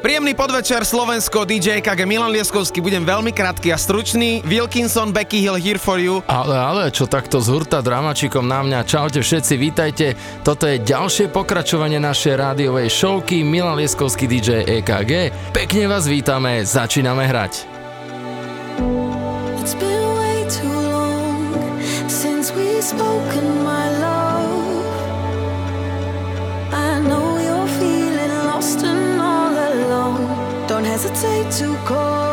Príjemný podvečer Slovensko, DJ KG Milan Lieskovský, budem veľmi krátky a stručný. Wilkinson, Becky Hill, here for you. Ale, ale, čo takto z hurta dramačikom na mňa. Čaute všetci, vítajte. Toto je ďalšie pokračovanie našej rádiovej showky Milan Lieskovský DJ EKG. Pekne vás vítame, začíname hrať. take to call.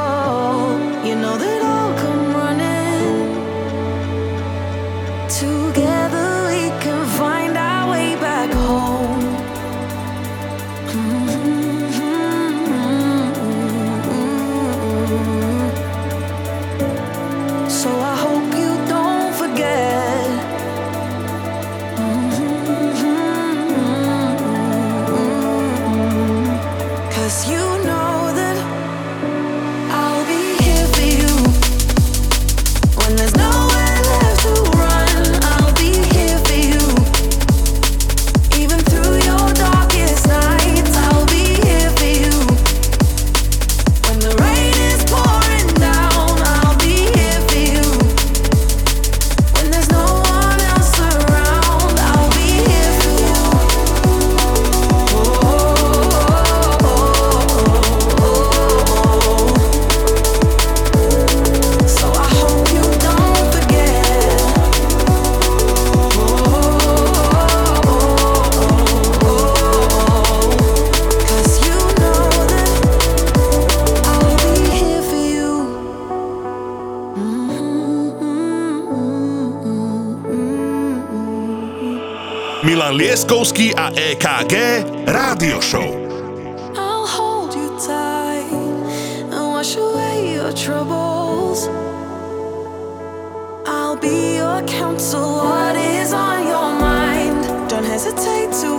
Milan Lieskovský a EKG Radio Show. I'll hold you tight and wash away your troubles. I'll be your counsel. What is on your mind? Don't hesitate to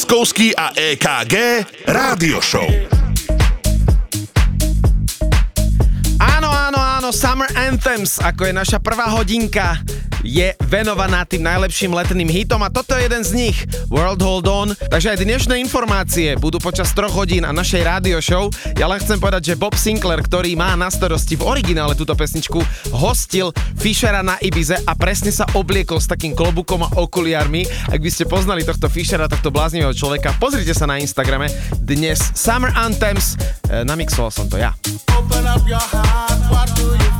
Milan Lieskovský a EKG Radio Show. Áno, áno, áno, Summer Anthems, ako je naša prvá hodinka, je venovaná tým najlepším letným hitom a toto je jeden z nich, World Hold On. Takže aj dnešné informácie budú počas troch hodín a našej rádio show. Ja len chcem povedať, že Bob Sinclair, ktorý má na starosti v originále túto pesničku, hostil Fishera na Ibize a presne sa obliekol s takým klobukom a okuliarmi. Ak by ste poznali tohto Fishera, tohto bláznivého človeka, pozrite sa na Instagrame. Dnes Summer Anthems, e, namixoval som to ja. Open up your heart, what do you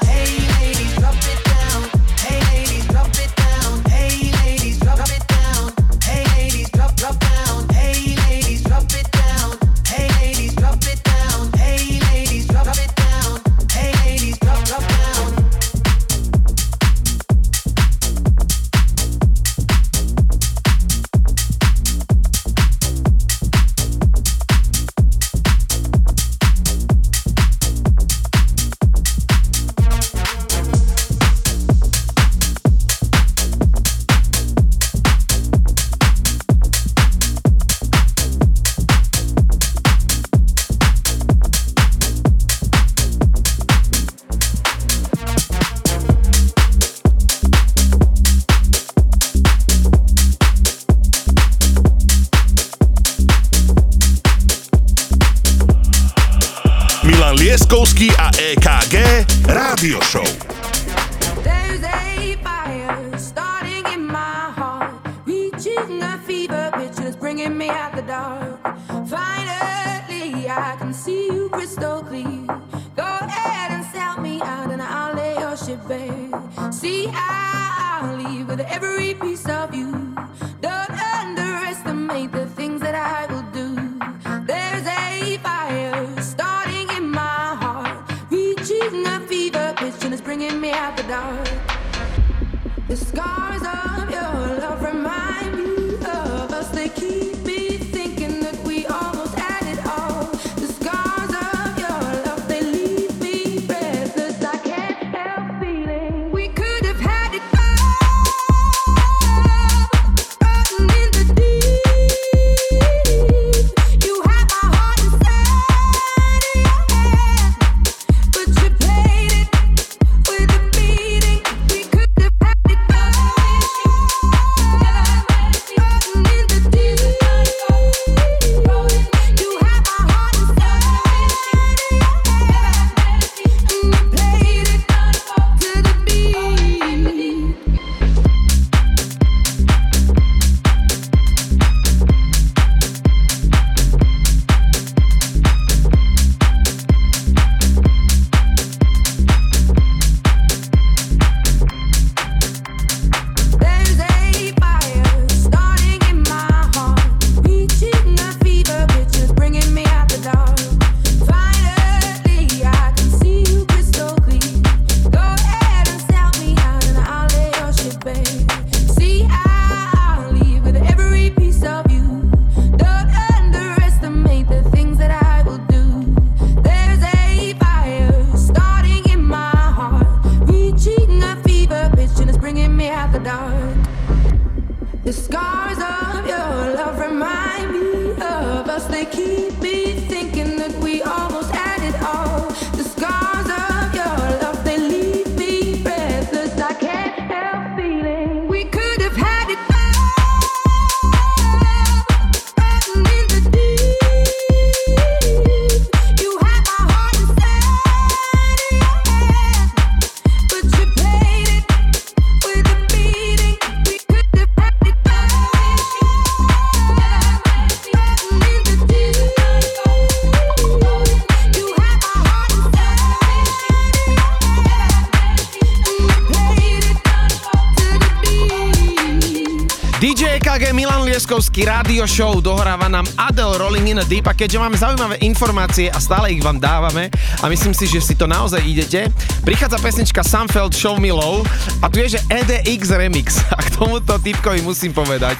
Deep a keďže máme zaujímavé informácie a stále ich vám dávame a myslím si, že si to naozaj idete, prichádza pesnička Sunfeld Show Me Low a tu je, že EDX Remix a k tomuto typkovi musím povedať,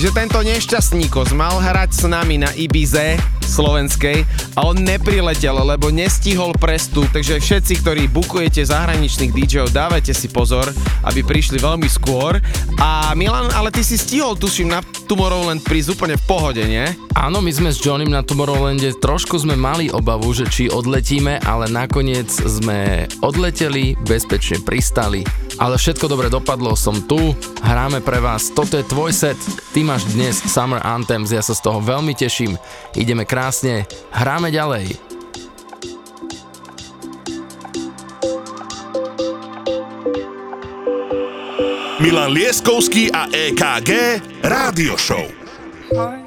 že tento nešťastníkos mal hrať s nami na Ibize slovenskej a on nepriletel, lebo nestihol prestup, takže všetci, ktorí bukujete zahraničných DJov, dávajte si pozor, aby prišli veľmi skôr a Milan, ale ty si stihol, tuším, na Tomorrowland prísť úplne v pohode, nie? Áno, my sme s Johnnym na Tomorrowlande trošku sme mali obavu, že či odletíme, ale nakoniec sme odleteli, bezpečne pristali. Ale všetko dobre dopadlo, som tu, hráme pre vás, toto je tvoj set, ty máš dnes Summer Anthems, ja sa z toho veľmi teším, ideme krásne, hráme ďalej. Milan Lieskovský a EKG Rádio Show. Hi.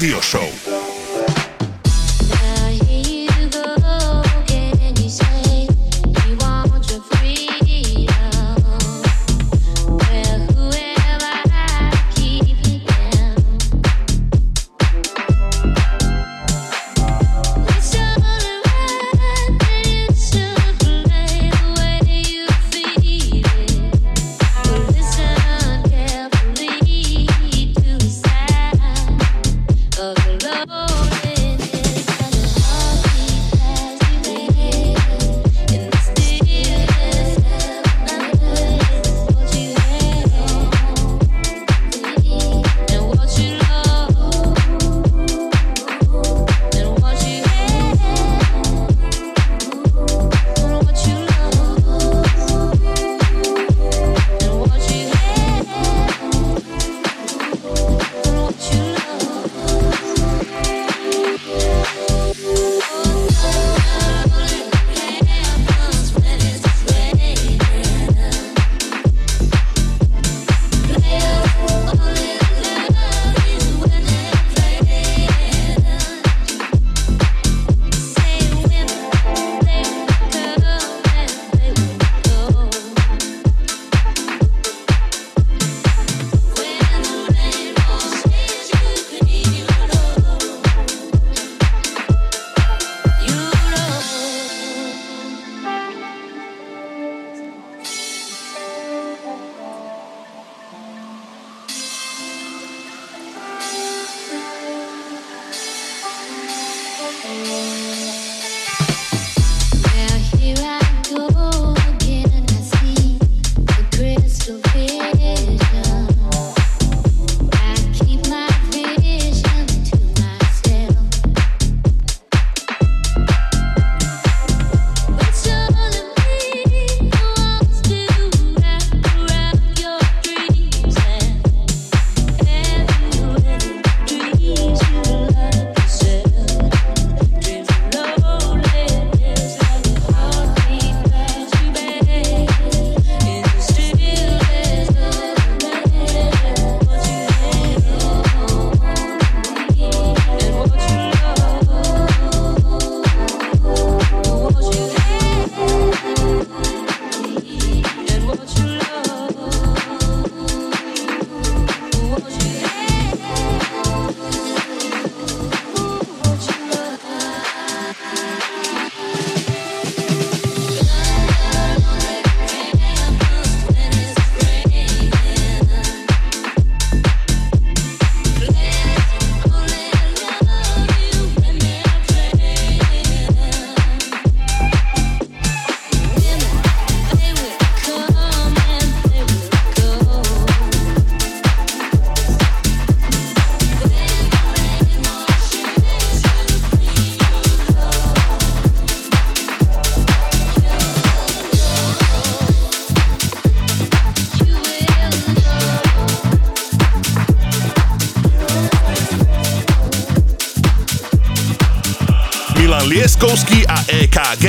Rádio Show. Milan Lieskovský a EKG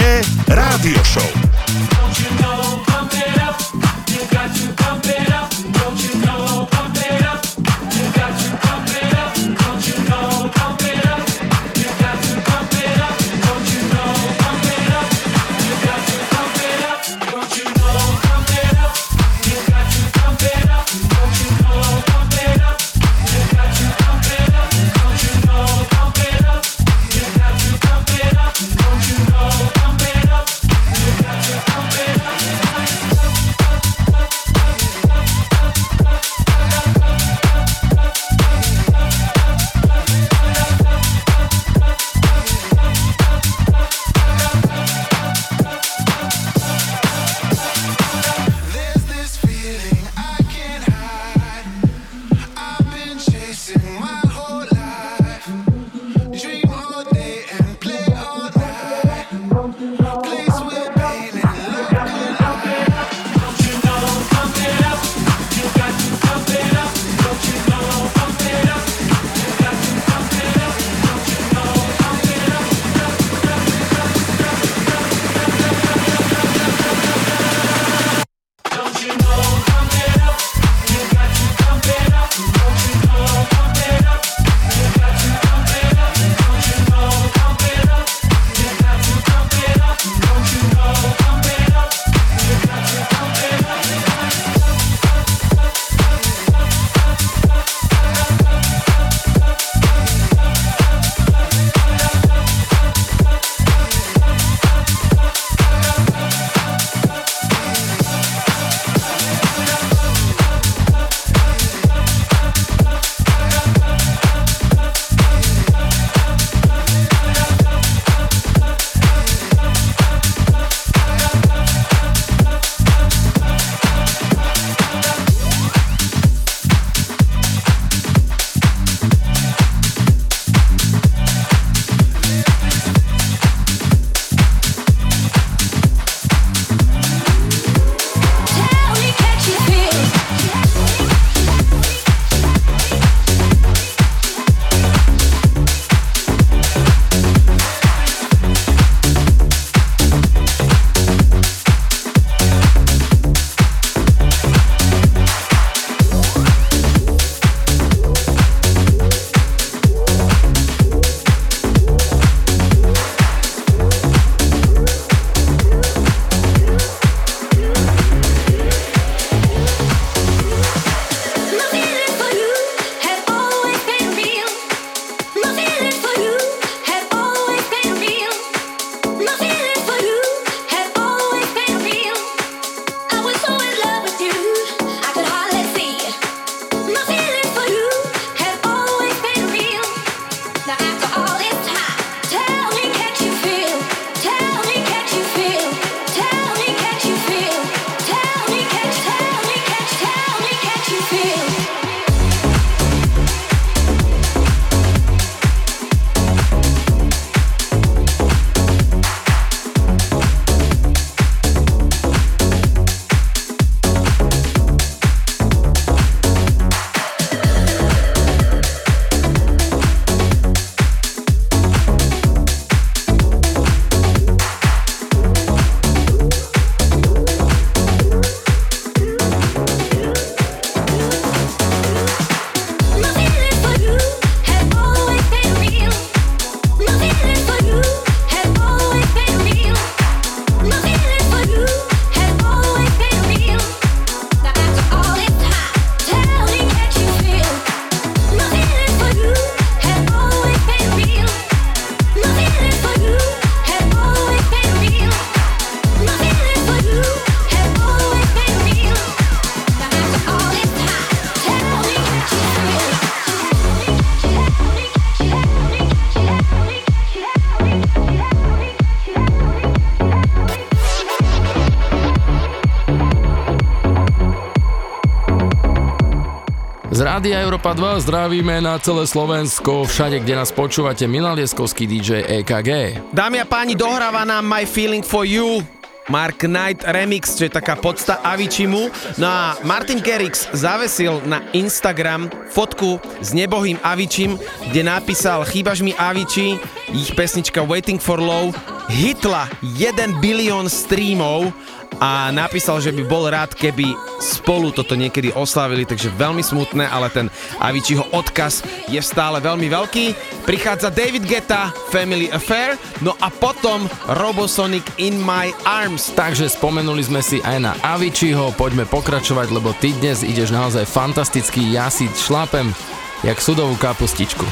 Rádia Európa 2 zdravíme na celé Slovensko, všade, kde nás počúvate, Milan Lieskovský DJ EKG. Dámy a páni, dohráva nám My Feeling for You. Mark Knight Remix, čo je taká podsta Avicimu. No a Martin Gerix zavesil na Instagram fotku s nebohým Avicim, kde napísal Chýbaš mi Avici, ich pesnička Waiting for Love hitla 1 bilión streamov a napísal, že by bol rád, keby spolu toto niekedy oslavili, takže veľmi smutné, ale ten Aviciho odkaz je stále veľmi veľký. Prichádza David Guetta, Family Affair, no a potom Robosonic In My Arms. Takže spomenuli sme si aj na Aviciho, poďme pokračovať, lebo ty dnes ideš naozaj fantasticky, ja si šlapem jak sudovú kapustičku.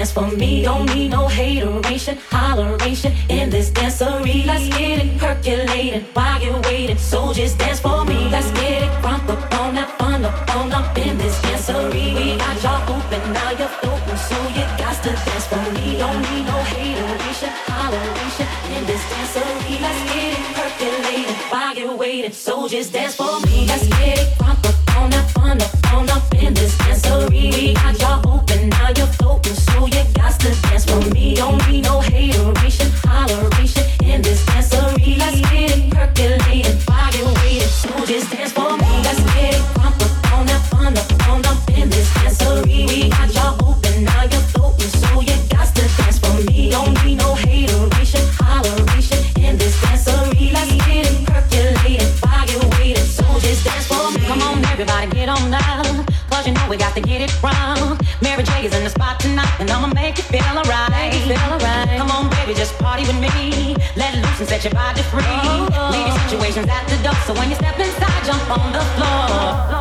Dance for me. Don't need no hateration, holleration in this dancery. Let's get it percolating while you're waiting, so just dance for me. Let's get it crunk up on that fun up on up in this dancery. We got y'all open, now you're floating, so you got to dance for me. Don't need no hateration, holleration in this dancery. Let's get it percolating while you're waiting, so just dance for me. Let's get it set your body free. Leave your situations at the door, so when you step inside, jump on the floor.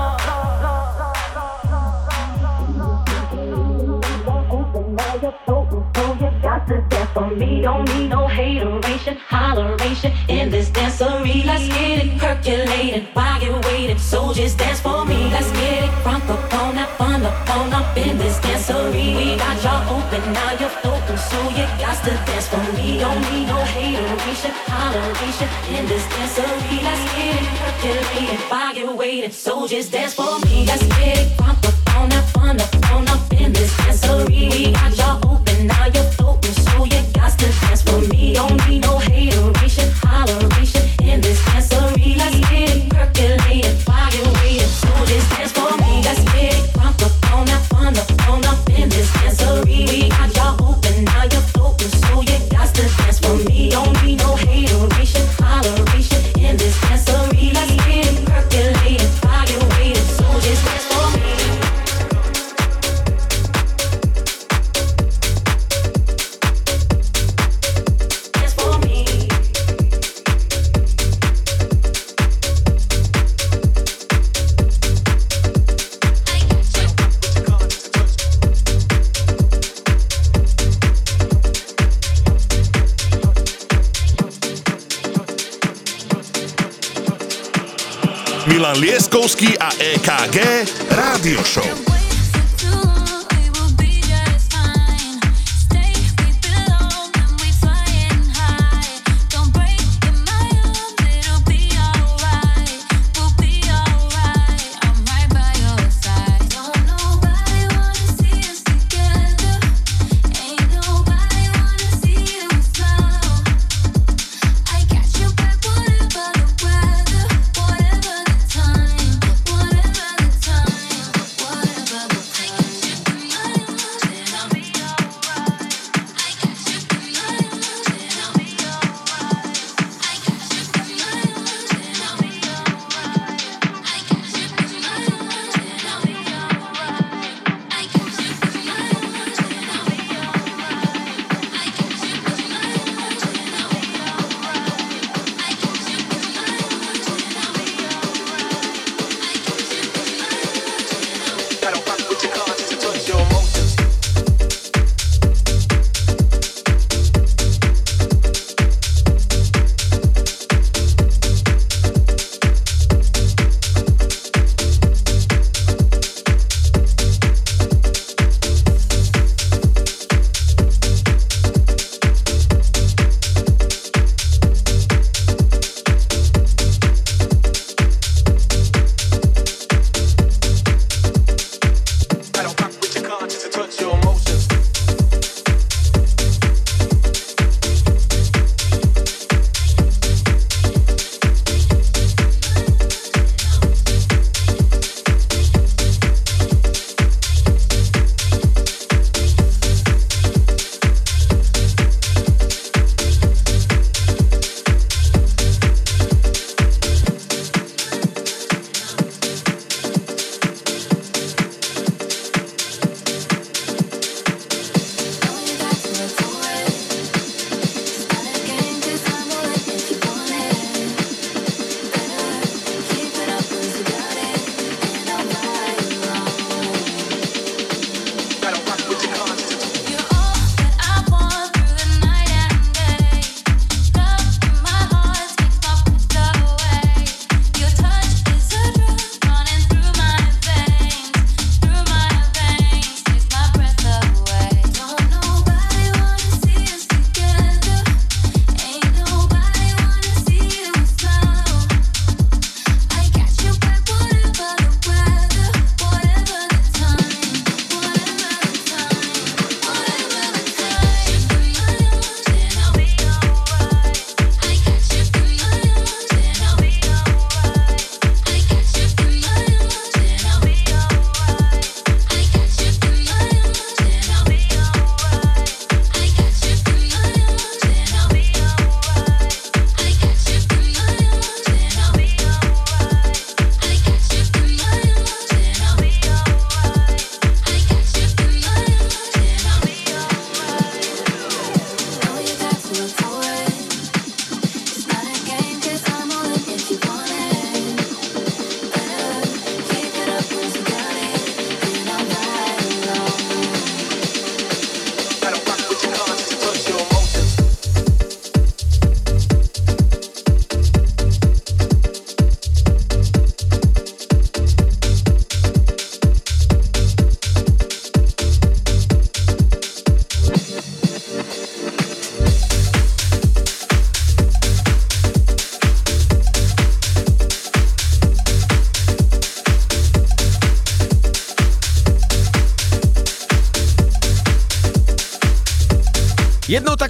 You for me. Don't need no hateration, holleration in this dancery. Let's get it percolating while you're waiting. So just dance for me. Let's get it crunk up on up in this dancery. We got y'all open, now you're floating. So you got to dance for me. Don't need no hateration, holleration in this dancery. Let's get it percolating while you're waiting. So just dance for me. Let's get it EKG Rádio Show.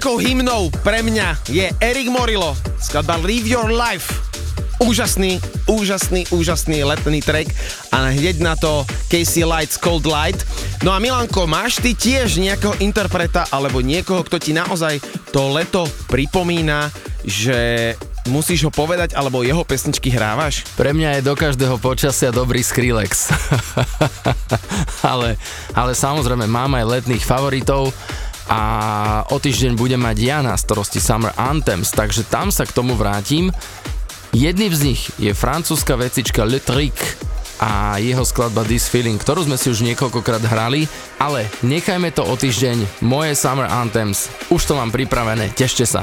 Takou hymnou pre mňa je Erik Morillo, skladba Live Your Life. Úžasný, úžasný, úžasný letný track a hneď na to Casey Lights Cold Light. No a Milanko, máš ty tiež nejakého interpreta alebo niekoho, kto ti naozaj to leto pripomína, že musíš ho povedať alebo jeho pesničky hrávaš? Pre mňa je do každého počasia dobrý Skrillex. ale, ale samozrejme mám aj letných favoritov a o týždeň budem mať ja na starosti Summer Anthems, takže tam sa k tomu vrátim. Jedným z nich je francúzska vecička Le Trick a jeho skladba This Feeling, ktorú sme si už niekoľkokrát hrali, ale nechajme to o týždeň, moje Summer Anthems, už to mám pripravené, tešte sa.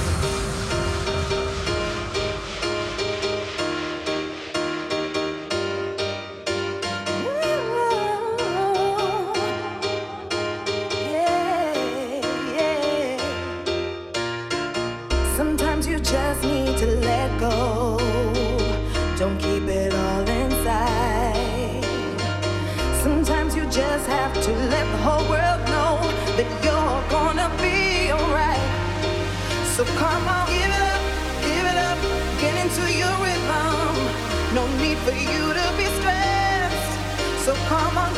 No need for you to be stressed. So come on,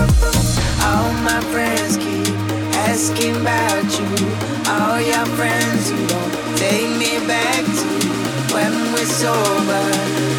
All my friends keep asking about you. All your friends, you don't take me back to when we're sober.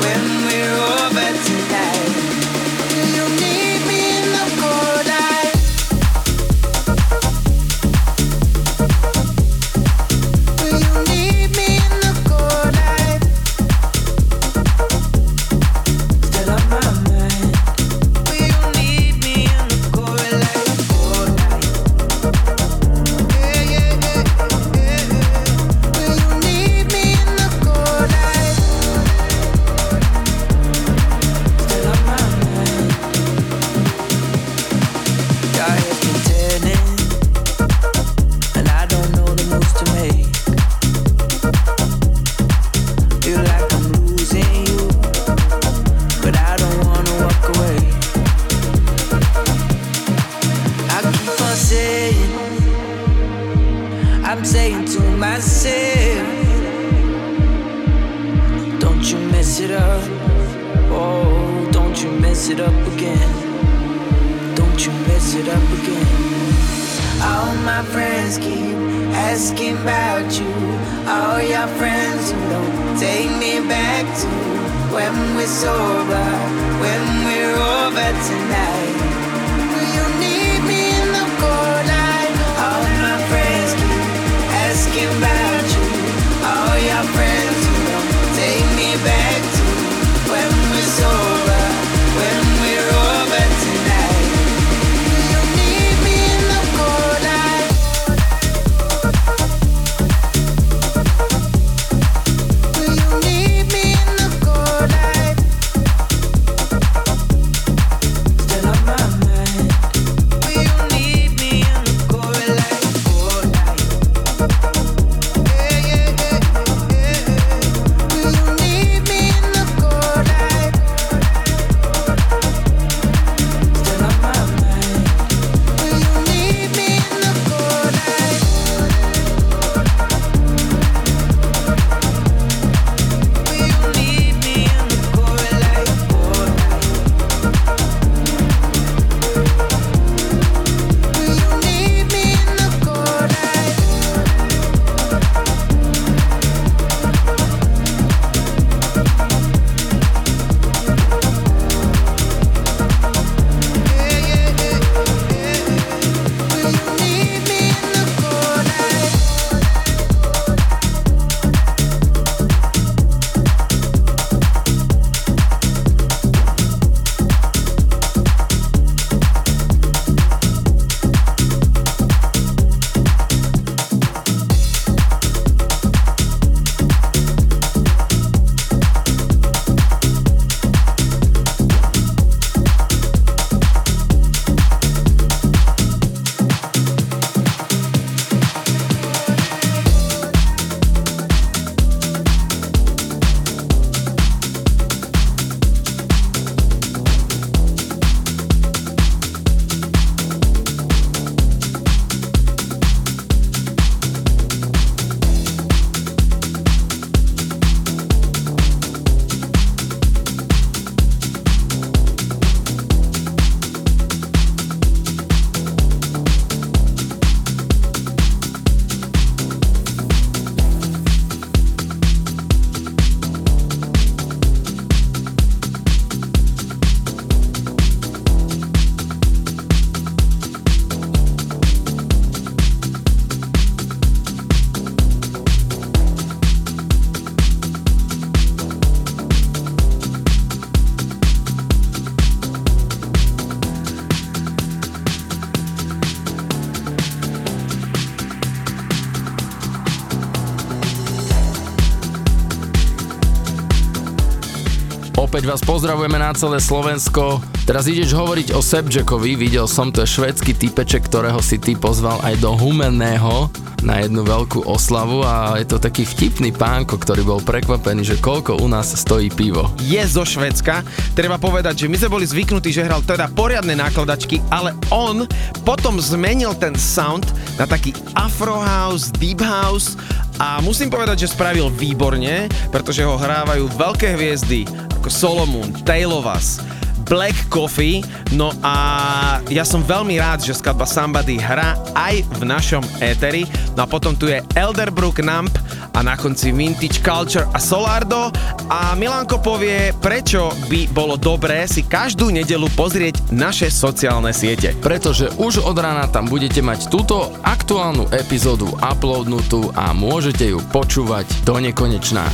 Opäť vás pozdravujeme na celé Slovensko. Teraz ideš hovoriť o Sebjackovi, videl som, to švedský typeček, ktorého si ty pozval aj do Humenného na jednu veľkú oslavu a je to taký vtipný pánko, ktorý bol prekvapený, že koľko u nás stojí pivo. je zo Švedska. Treba povedať, že my sme boli zvyknutí, že hral teda poriadne nákladačky, ale on potom zmenil ten sound na taký afro house, deep house a musím povedať, že spravil výborne, pretože ho hrávajú veľké hviezdy ako Solomon, Taylovas, Black Coffee, no a ja som veľmi rád, že skladba Somebody hrá aj v našom éteri. No a potom tu je Elderbrook Nump a na konci Vintage Culture a Solardo a Milanko povie, prečo by bolo dobré si každú nedelu pozrieť naše sociálne siete. Pretože už od rána tam budete mať túto aktuálnu epizódu uploadnutú a môžete ju počúvať do nekonečná.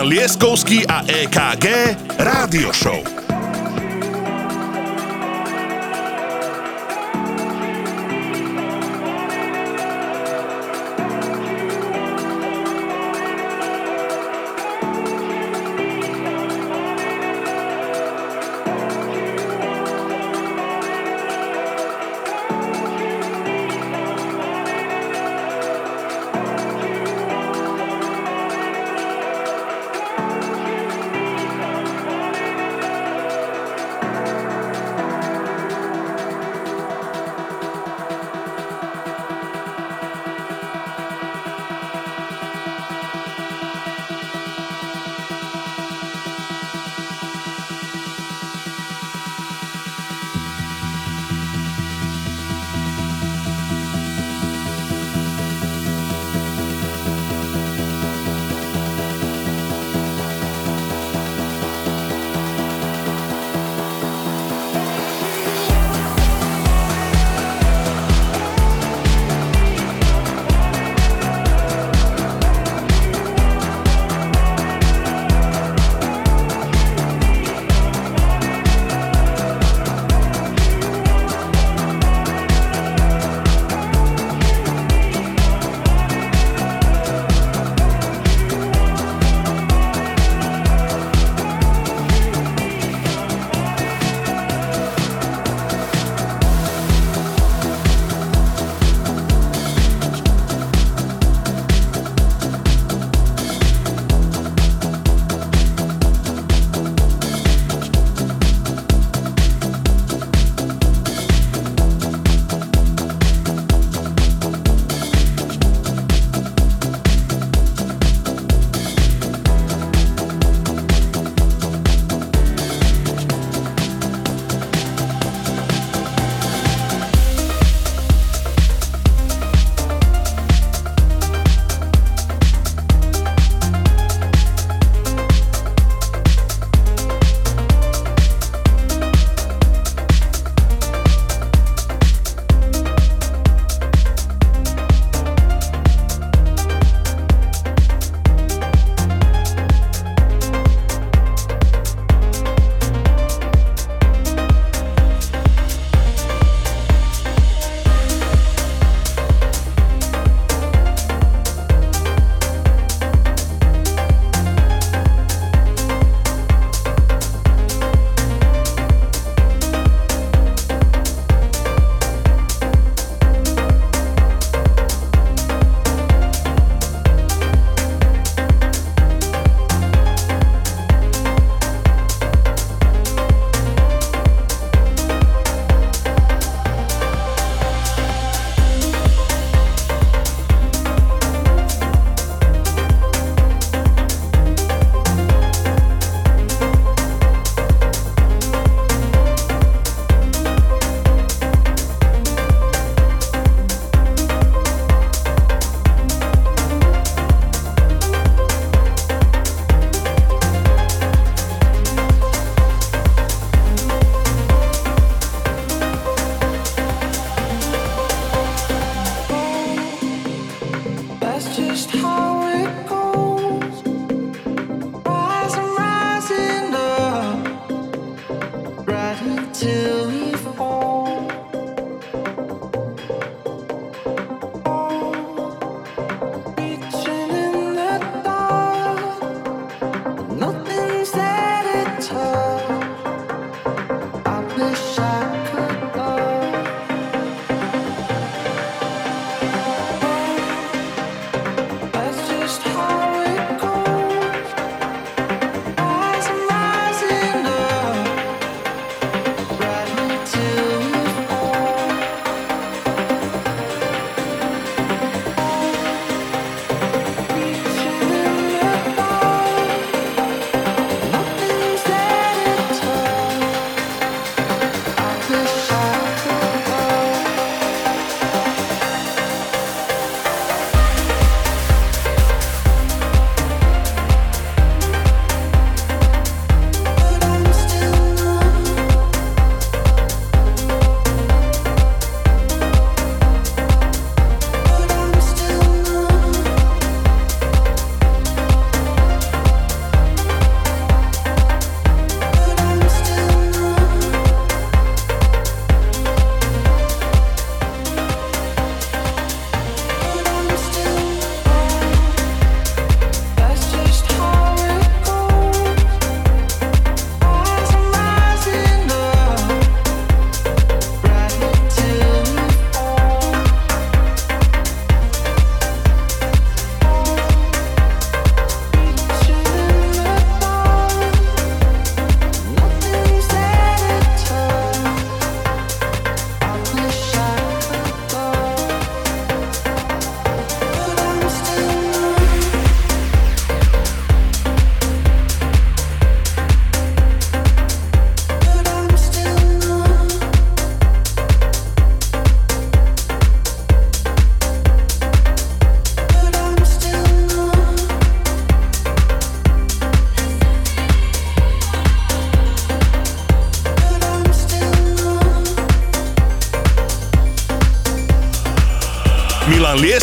Milan Lieskovský a EKG Rádio Show.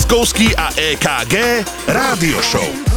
Trutkovský a EKG Rádio Show.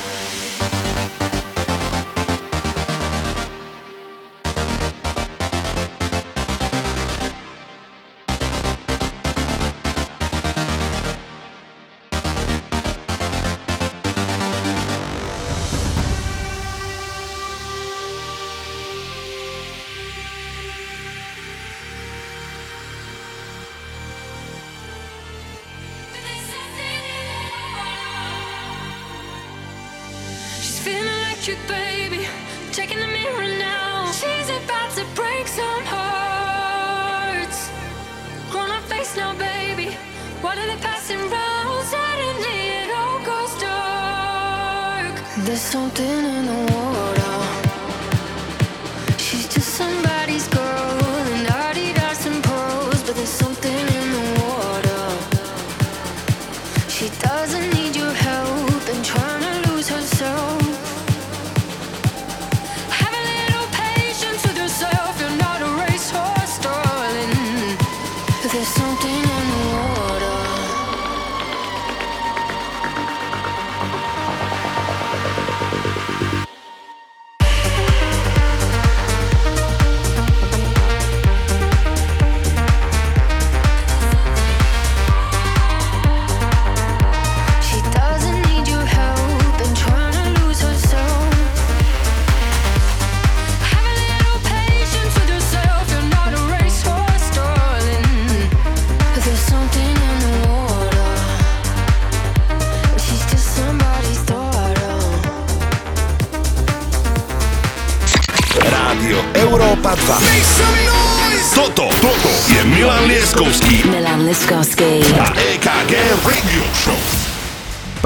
Skarski.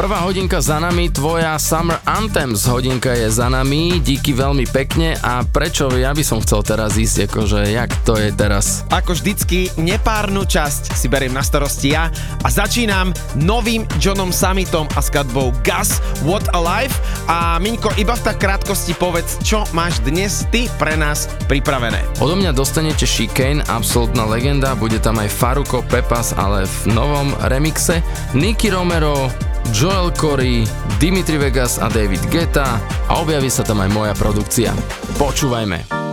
Prvá hodinka za nami, tvoja Summer Anthems hodinka je za nami, díky veľmi pekne. A prečo? Ja by som chcel teraz ísť, akože jak to je teraz? Ako vždycky, nepárnu časť si beriem na starosti ja a začínam novým Johnom Summitom a skladbou Gus What a Life. A Miňko, iba v tak krátkosti povedz, čo máš dnes ty pre nás pripravené. Odo mňa dostanete Chicane, absolútna legenda, bude tam aj Faruko Pepas, ale v novom remixe, Nicky Romero, Joel Corey, Dimitri Vegas a David Guetta a objaví sa tam aj moja produkcia. Počúvajme.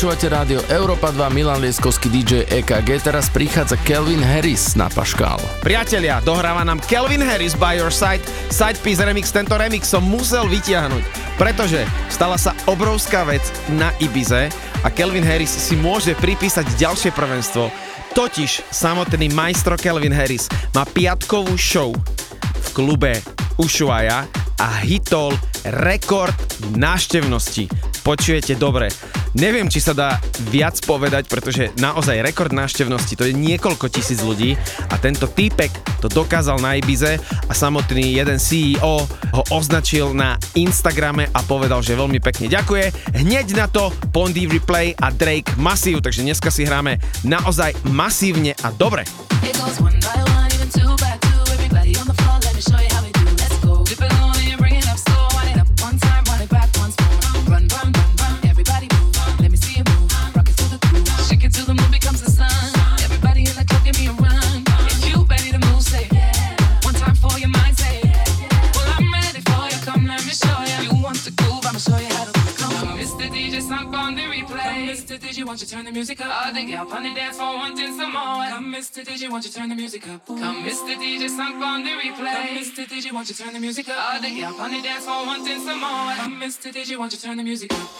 Počúvate rádio Európa 2, Milan Lieskovský DJ EKG, teraz prichádza Kelvin Harris na Paškál. Priatelia, dohráva nám Kelvin Harris by your side, Sidepiece Remix, tento remix som musel vytiahnuť, pretože stala sa obrovská vec na Ibize a Kelvin Harris si môže pripísať ďalšie prvenstvo, totiž samotný majstro Kelvin Harris má piatkovú show v klube Ushuaia a hitol rekord náštevnosti. Počujete dobre Neviem, či sa dá viac povedať, pretože naozaj rekord návštevnosti, to je niekoľko tisíc ľudí a tento týpek to dokázal na Ibize a samotný jeden CEO ho označil na Instagrame a povedal, že veľmi pekne ďakuje. Hneď na to Pondy Replay a Drake Massive, takže dneska si hráme naozaj masívne a dobre. other. Get up on the dance floor wanting some more. Come, Mr. DJ, won't you turn the music up? Come, Mr. DJ, sunk on the replay. Come, Mr. DJ, won't you turn the music up? Other. Get up on the dance floor wanting some more. Come, Mr. DJ, won't you turn the music up?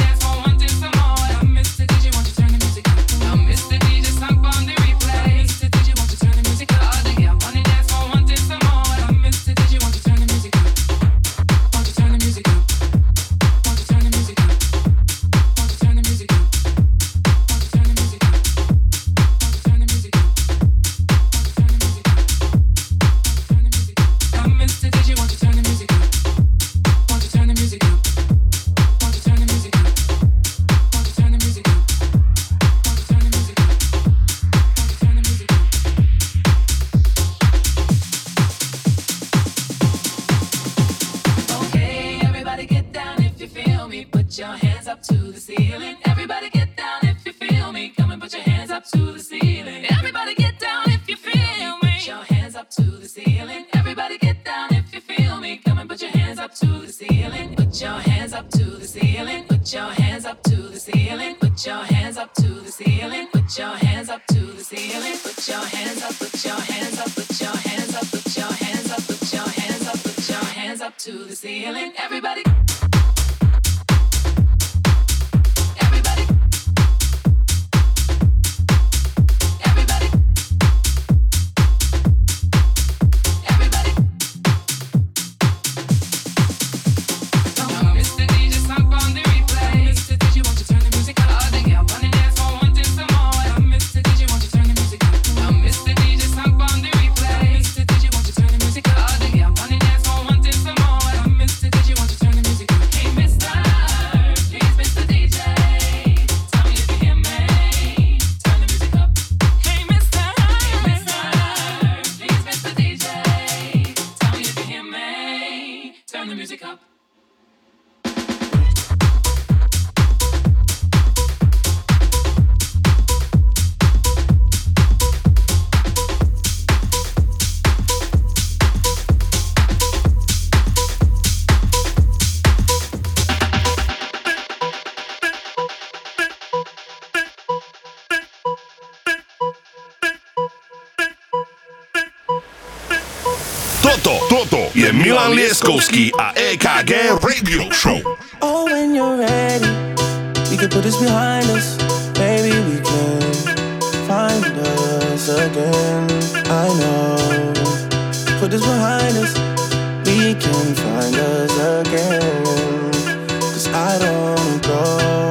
ceiling. Put your hands up to the ceiling. Put your hands up to the ceiling. Put your hands up to the ceiling. Put your hands up to the ceiling. Put your hands up. Put your hands up. Put your hands up. Put your hands up. Put your hands up. Put your hands up to the ceiling. Everybody. Everybody. A EKG Radio Show. Oh, when you're ready, we can put this behind us. Maybe we can find us again. I know. Put this behind us, we can find us again. Cause I don't go.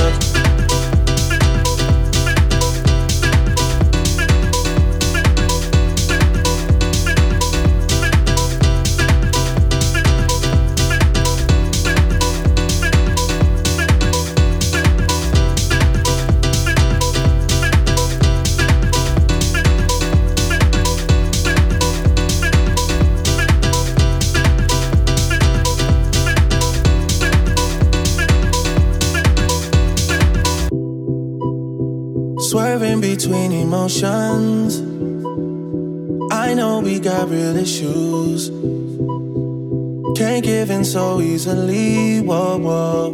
Issues. Can't give in so easily. Whoa, whoa.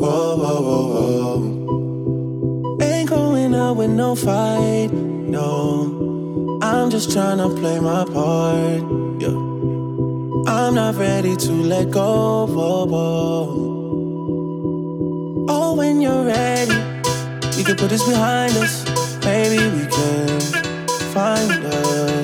Whoa, whoa, whoa, whoa. Ain't going out with no fight. No. I'm just trying to play my part. Yeah. I'm not ready to let go. Whoa, whoa. Oh, when you're ready, we can put this behind us. Maybe we can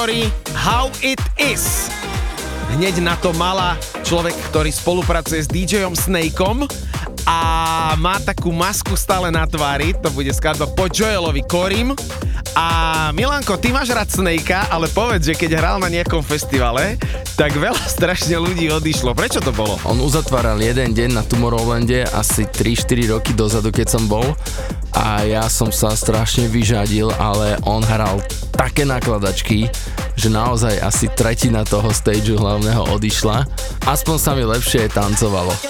Factory How It Is. Hneď na to mala človek, ktorý spolupracuje s DJom Snakeom a má takú masku stále na tvári, to bude skladba po Joelovi Korim. A Milanko, ty máš rád Snakea, ale povedz, že keď hral na nejakom festivale, tak veľa strašne ľudí odišlo. Prečo to bolo? On uzatváral jeden deň na Tomorrowlande asi 3-4 roky dozadu, keď som bol a ja som sa strašne vyžadil, ale on hral také nakladačky, že naozaj asi tretina toho stageu hlavného odišla. Aspoň sa mi lepšie tancovalo.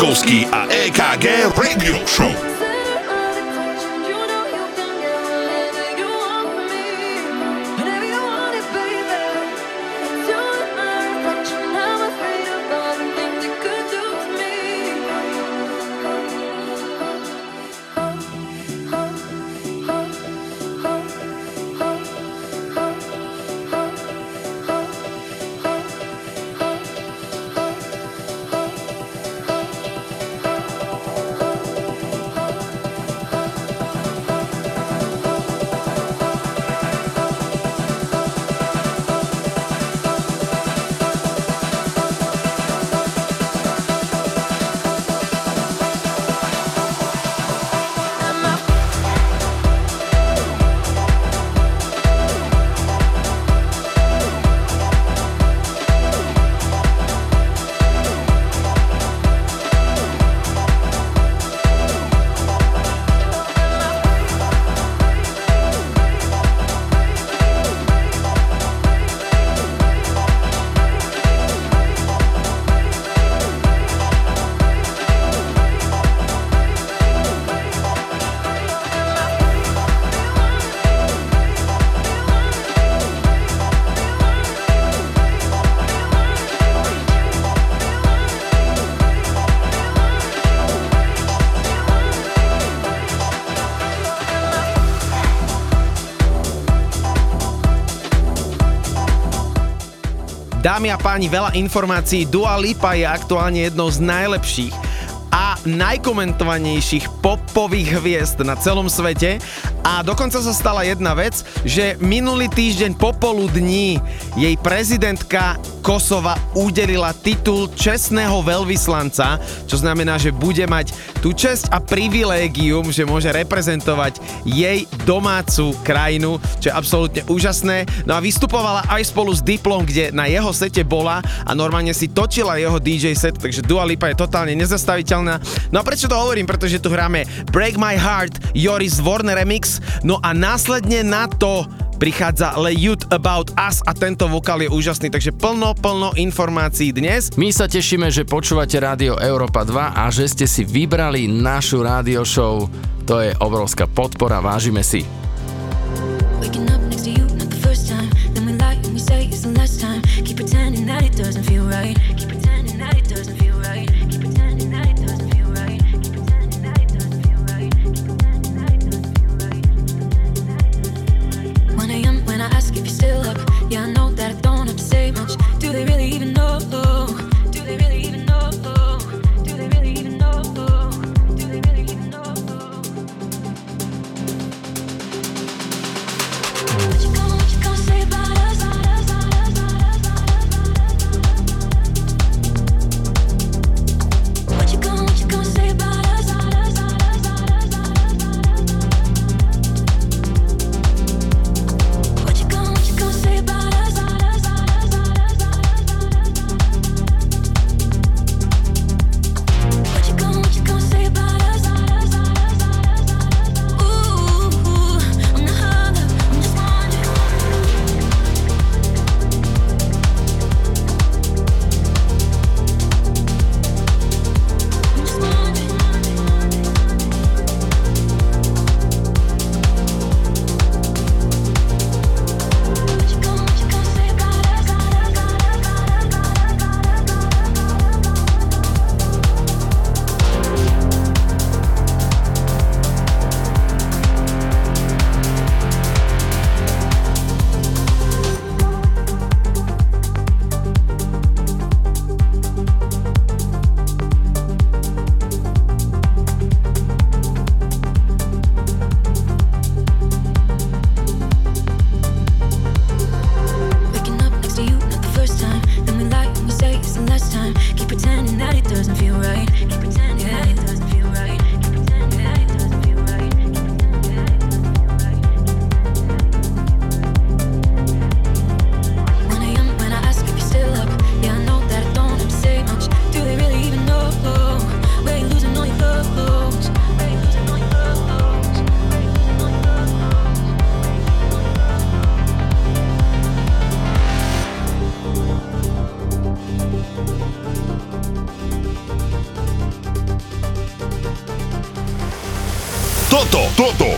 Milan Lieskovský a EKG Radio Show. Dámy a páni, veľa informácií. Dua Lipa je aktuálne jednou z najlepších a najkomentovanejších popových hviezd na celom svete. A dokonca sa stala jedna vec, že minulý týždeň popoludní jej prezidentka Kosova udelila titul čestného veľvyslanca, čo znamená, že bude mať tú čest a privilégium, že môže reprezentovať jej domácu krajinu, čo je absolútne úžasné. No a vystupovala aj spolu s Diplom, kde na jeho sete bola a normálne si točila jeho DJ set, takže Dua Lipa je totálne nezastaviteľná. No a prečo to hovorím? Pretože tu hráme Break My Heart, Joris Warner Remix, no a následne na to prichádza Le Youth About Us a tento vokál je úžasný, takže plno, plno informácií dnes. My sa tešíme, že počúvate rádio Európa 2 a že ste si vybrali našu rádio show. To je obrovská podpora, vážime si.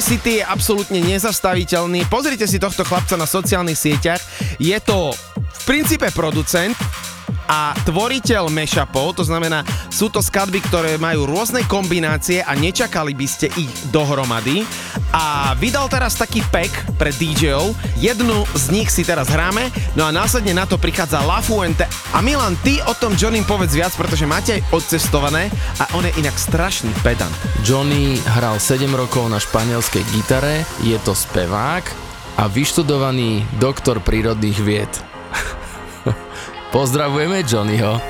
City je absolútne nezastaviteľný. Pozrite si tohto chlapca na sociálnych sieťach. Je to v princípe producent, a tvoriteľ mashupov, to znamená, sú to skladby, ktoré majú rôzne kombinácie a nečakali by ste ich dohromady. A vydal teraz taký pack pre DJov, jednu z nich si teraz hráme, no a následne na to prichádza La Fuente. A Milan, ty o tom Johnny povedz viac, pretože máte aj odcestované a on je inak strašný pedant. Johnny hral 7 rokov na španielskej gitare, je to spevák a vyštudovaný doktor prírodných vied. Pozdravujeme Johnnyho.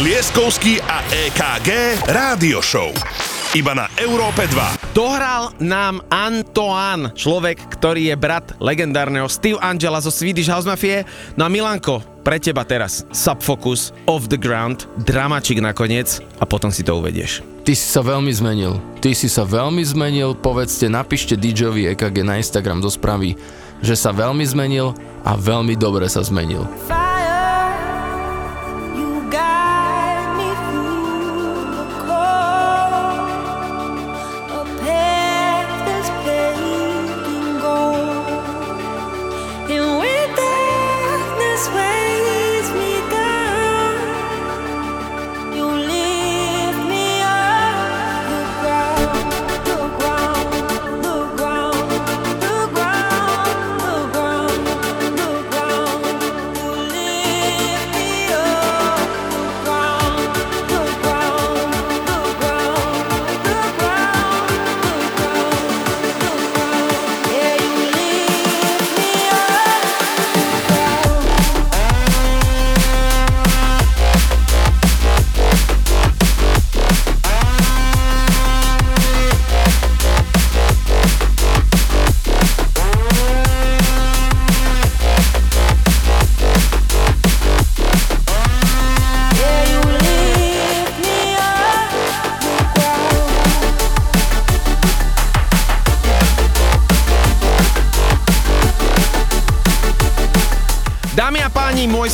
Milan Lieskovský a EKG Rádio Show. Iba na Európe 2. Dohral nám Antoine, človek, ktorý je brat legendárneho Steve Angela zo Swedish House Mafie. No a Milanko, pre teba teraz Subfocus, Off the Ground, dramačik nakoniec a potom si to uvedieš. Ty si sa veľmi zmenil. Ty si sa veľmi zmenil. Povedzte, napíšte DJovi EKG na Instagram do správy, že sa veľmi zmenil a veľmi dobre sa zmenil.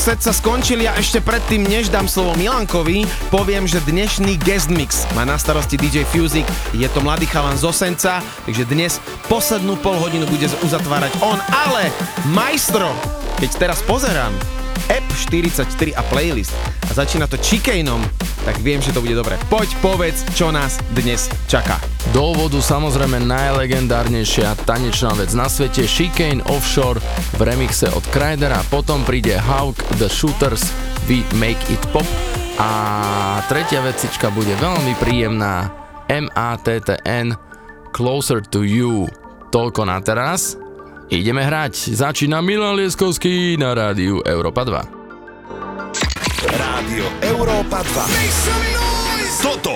Set sa skončil. Ja ešte predtým, než dám slovo Milankovi, poviem, že dnešný guest mix má na starosti DJ Fuzik. Je to mladý chalan z Osenca, takže dnes poslednú pol hodinu bude uzatvárať on, ale majstro, keď teraz pozerám, App 44 a playlist a začína to chicaneom, tak viem, že to bude dobre. Poď, povedz, čo nás dnes čaká. Do úvodu samozrejme najlegendárnejšia tanečná vec na svete Chicane Offshore v remixe od Krydera, potom príde Hawk The Shooters We Make It Pop a tretia vecička bude veľmi príjemná MATTN Closer to You. Toľko na teraz. Ideme hrať. Začína Milan Lieskovský na rádiu Európa 2. Rádio Európa 2. Toto,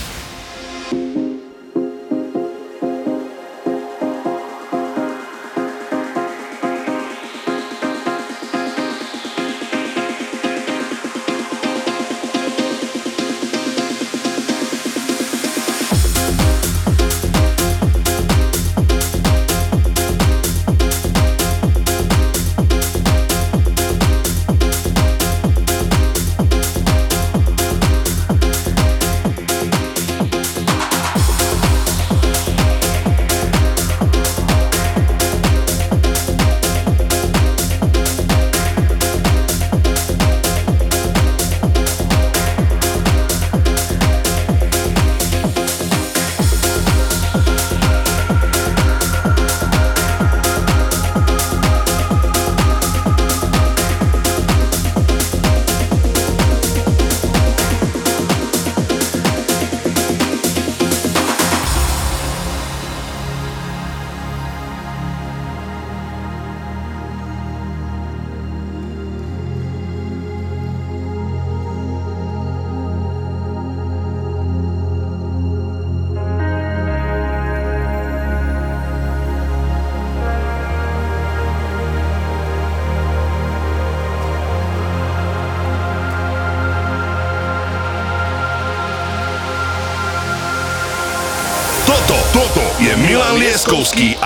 Milan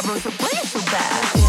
collaboration way so bad.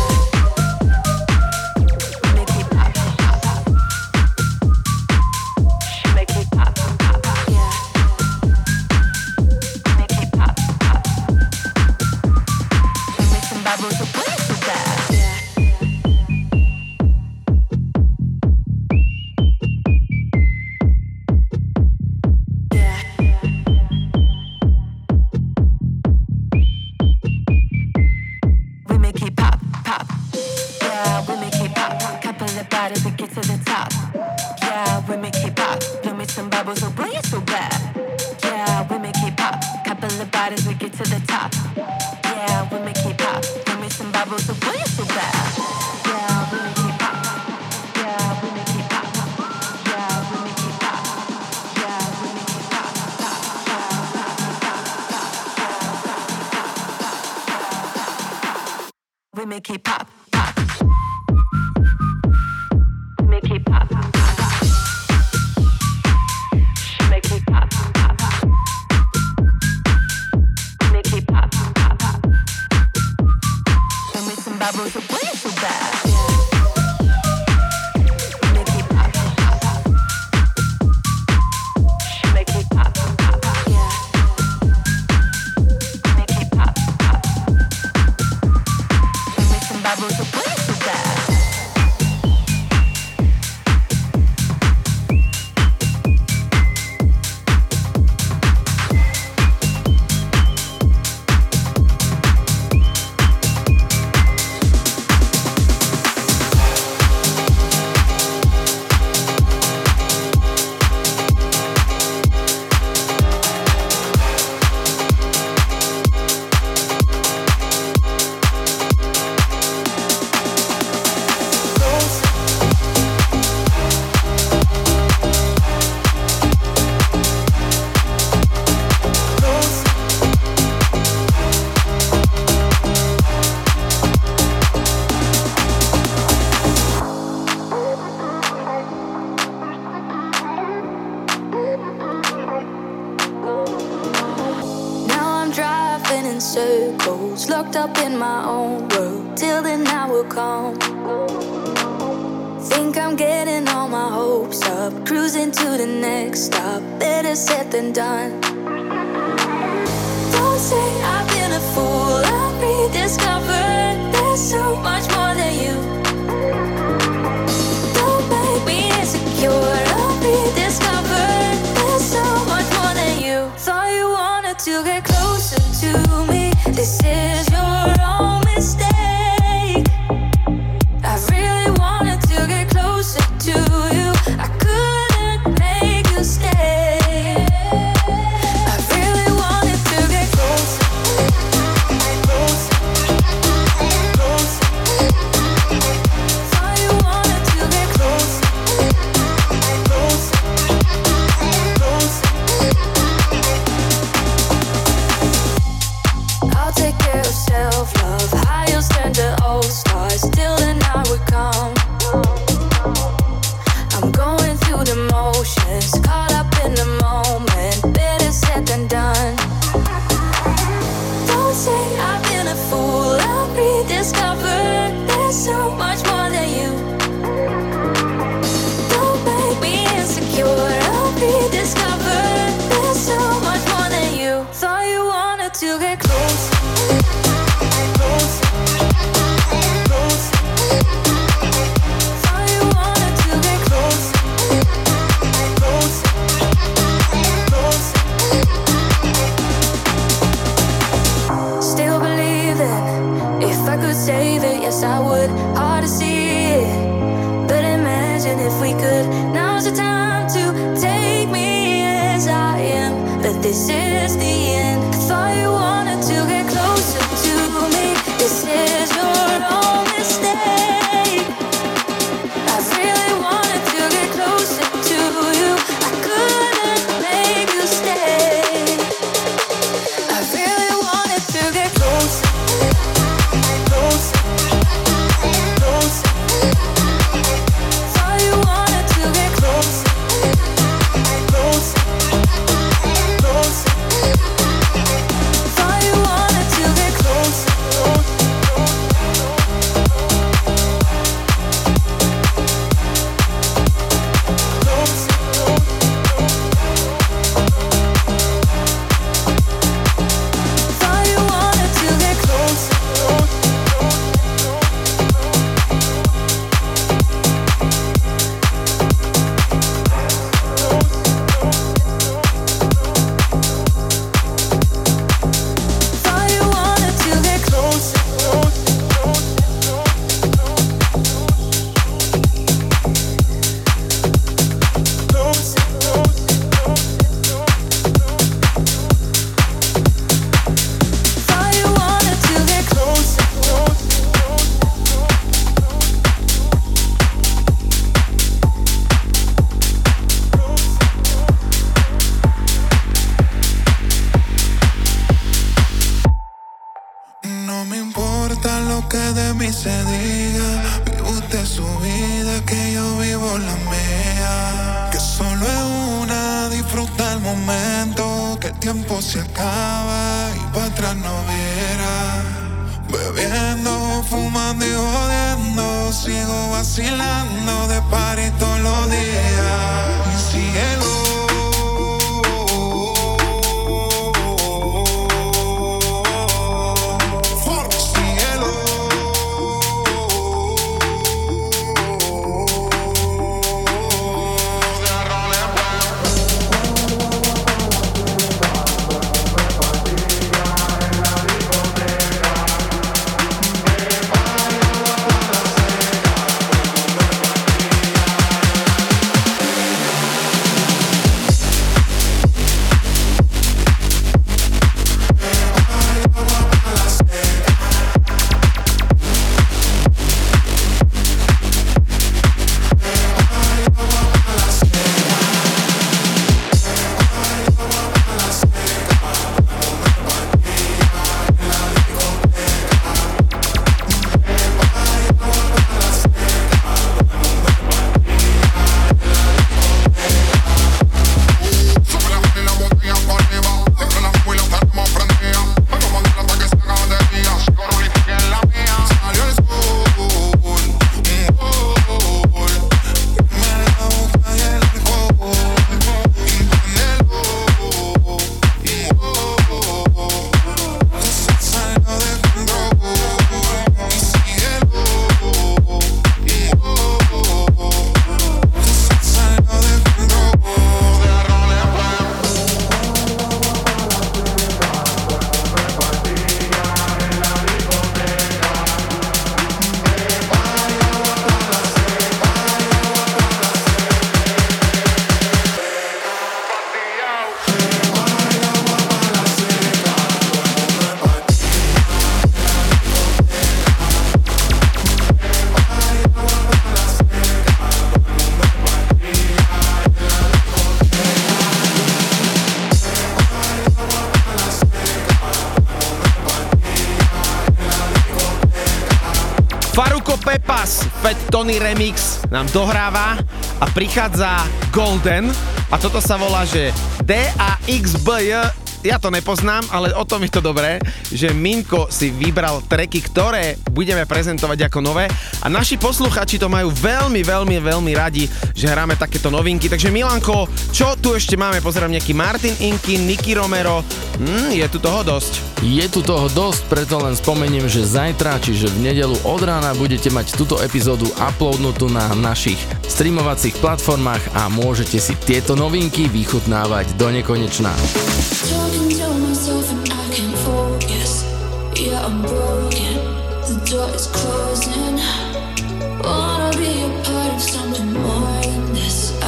Nám dohráva a prichádza Golden a toto sa volá, že D-A-X-B-J ja to nepoznám, ale o tom je to dobré, že Minko si vybral treky, ktoré budeme prezentovať ako nové a naši posluchači to majú veľmi, veľmi, veľmi radi, že hráme takéto novinky. Takže Milanko, čo tu ešte máme? Pozerám nejaký Martin Inkin, Nicky Romero, hm, je tu toho dosť. Je tu toho dosť, preto len spomeniem, že zajtra, čiže v nedelu od rána budete mať túto epizódu uploadnutú na našich streamovacích platformách a môžete si tieto novinky vychutnávať do nekonečná.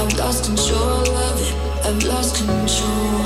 I've lost control of it. I've lost control.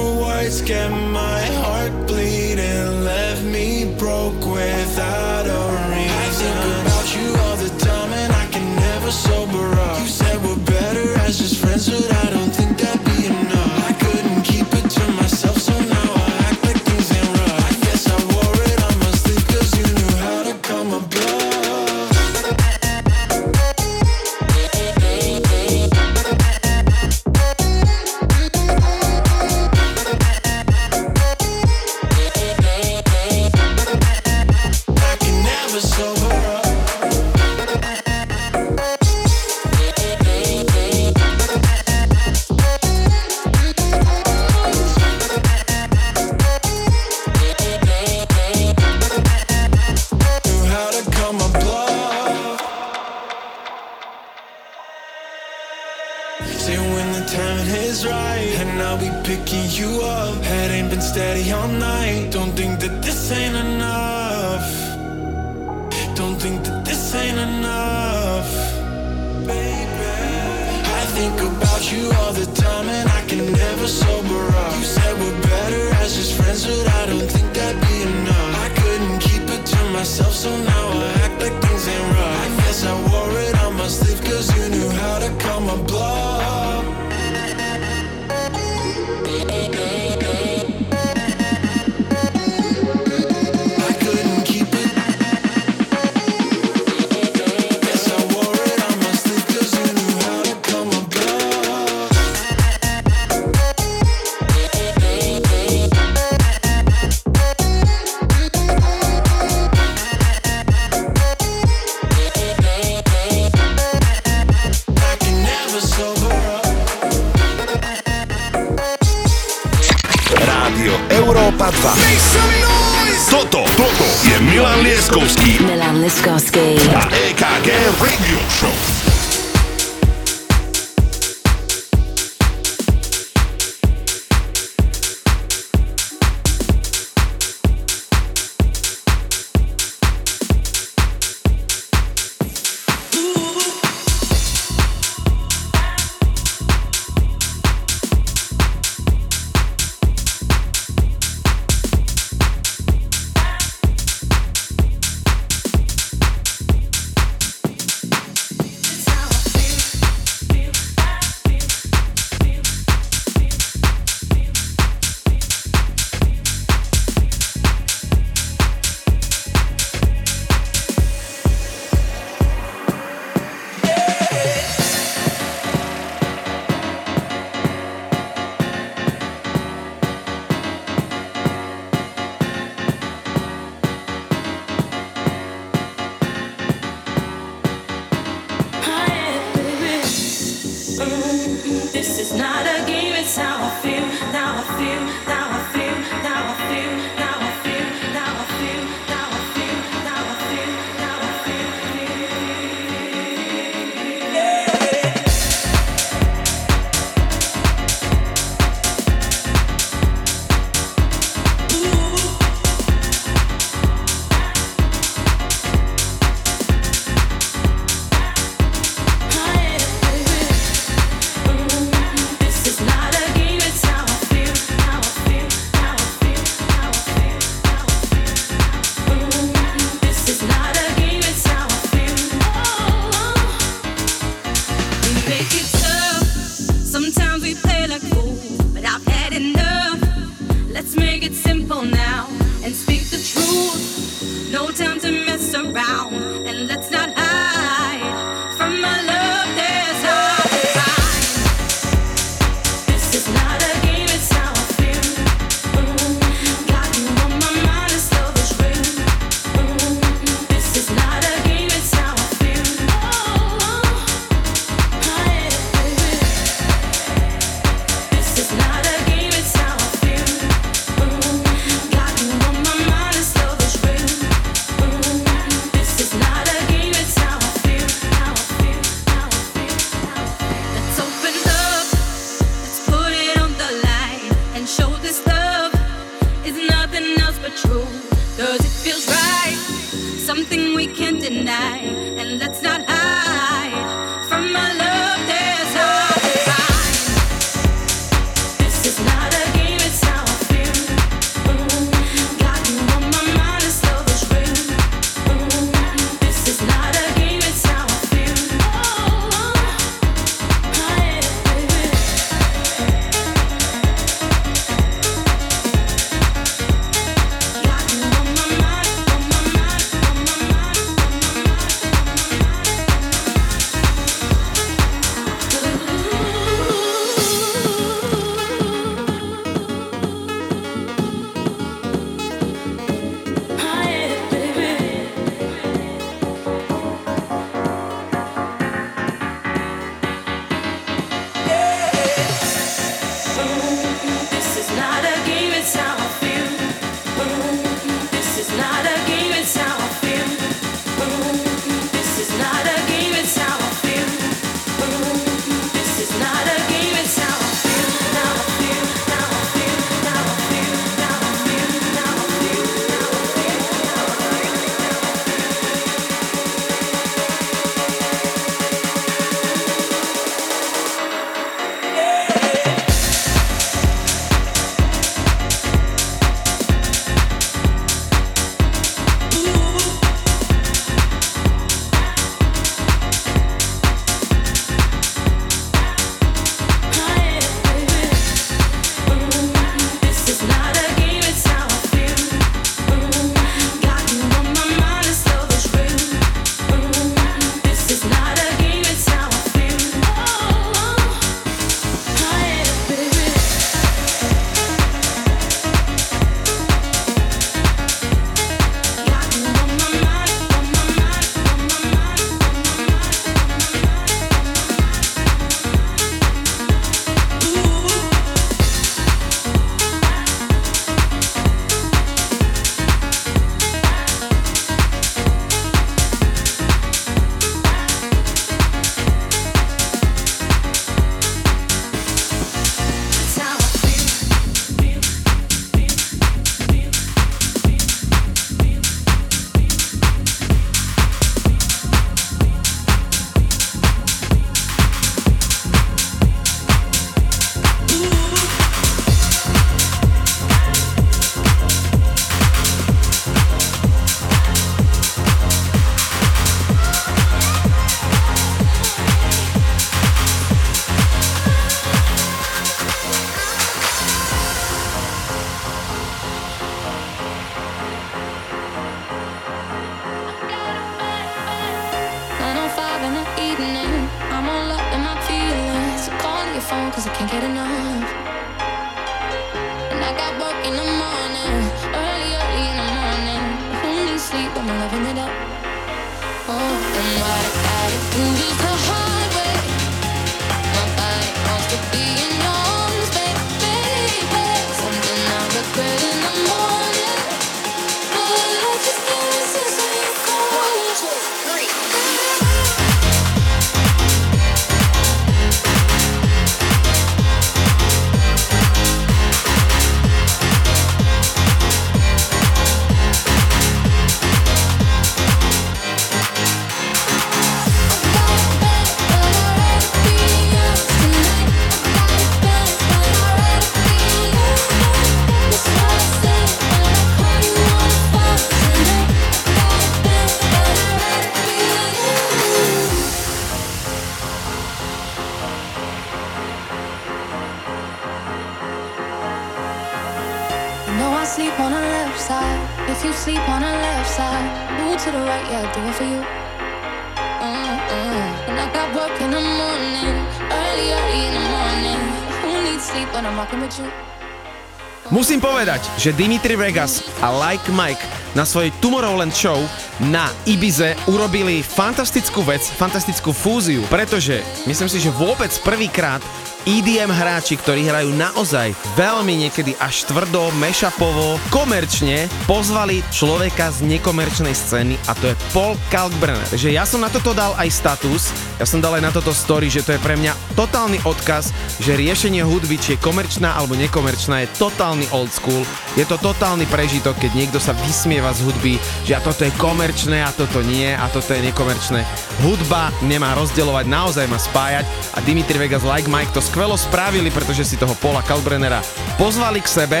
Musím povedať, že Dimitri Vegas a Like Mike na svojej Tomorrowland show na Ibize urobili fantastickú vec, fantastickú fúziu, pretože myslím si, že vôbec prvýkrát EDM hráči, ktorí hrajú naozaj veľmi niekedy až tvrdo, mešapovo, komerčne, pozvali človeka z nekomerčnej scény a to je Paul Kalkbrenner. Takže ja som na toto dal aj status, ja som dal aj na toto story, že to je pre mňa totálny odkaz, že riešenie hudby, či je komerčná alebo nekomerčná, je totálny old school. Je to totálny prežitok, keď niekto sa vysmieva z hudby, že a toto je komerčné a toto nie a toto je nekomerčné. Hudba nemá rozdeľovať, naozaj má spájať a Dimitri Vegas like Mike to skvelo spravili, pretože si toho Paula Kalbrennera pozvali k sebe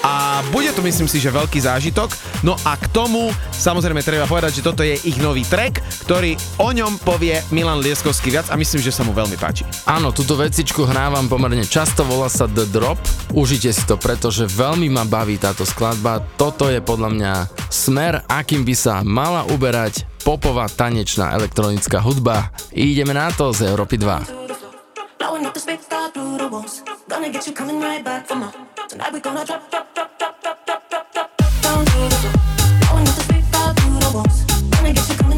a bude to myslím si, že veľký zážitok. No a k tomu samozrejme treba povedať, že toto je ich nový track, ktorý o ňom povie Milan Lieskovský viac a myslím, že sa mu veľmi páči. Áno, túto vecičku hrávam pomerne často, volá sa The Drop. Užite si to, pretože veľmi ma baví táto skladba. Toto je podľa mňa smer, akým by sa mala uberať popová tanečná elektronická hudba. Ideme na to z Európy 2. Blowing up the speaker through the walls. Gonna get you coming right back for more. Tonight we gonna drop, drop, drop, drop, drop, drop, drop, drop, to the floor. Blowing up the speaker through the walls. Gonna get you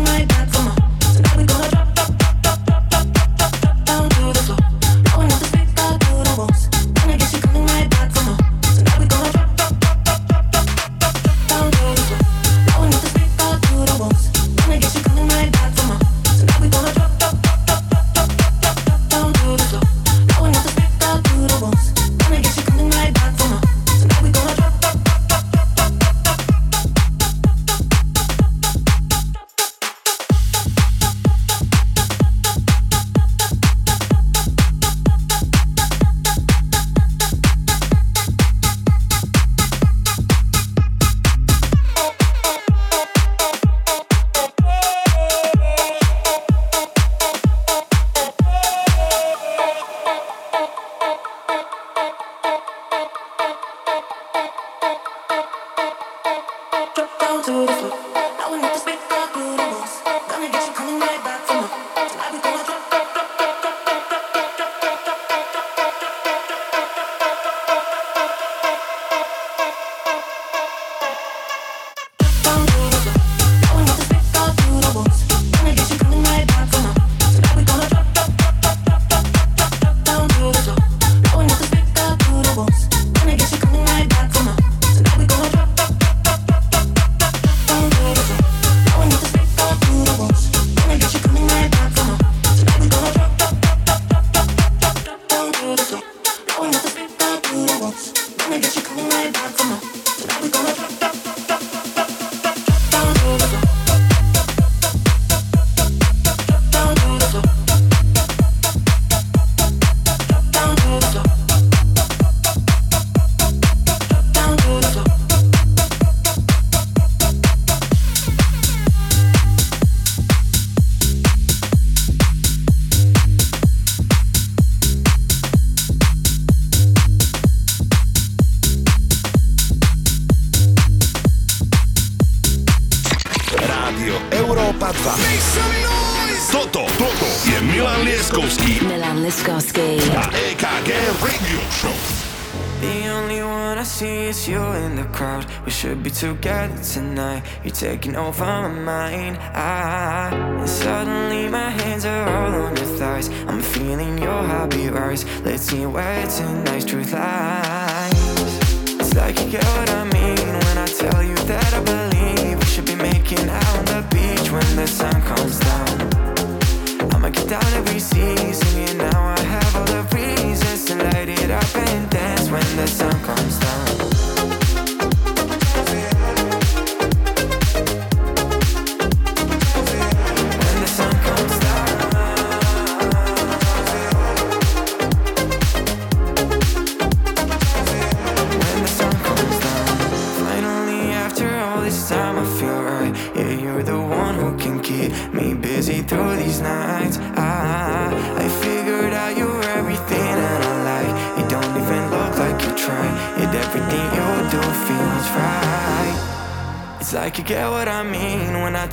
together tonight. You're taking over my mind. Ah, I, suddenly my hands are all on your thighs. I'm feeling your heartbeat rise. Let's see where tonight.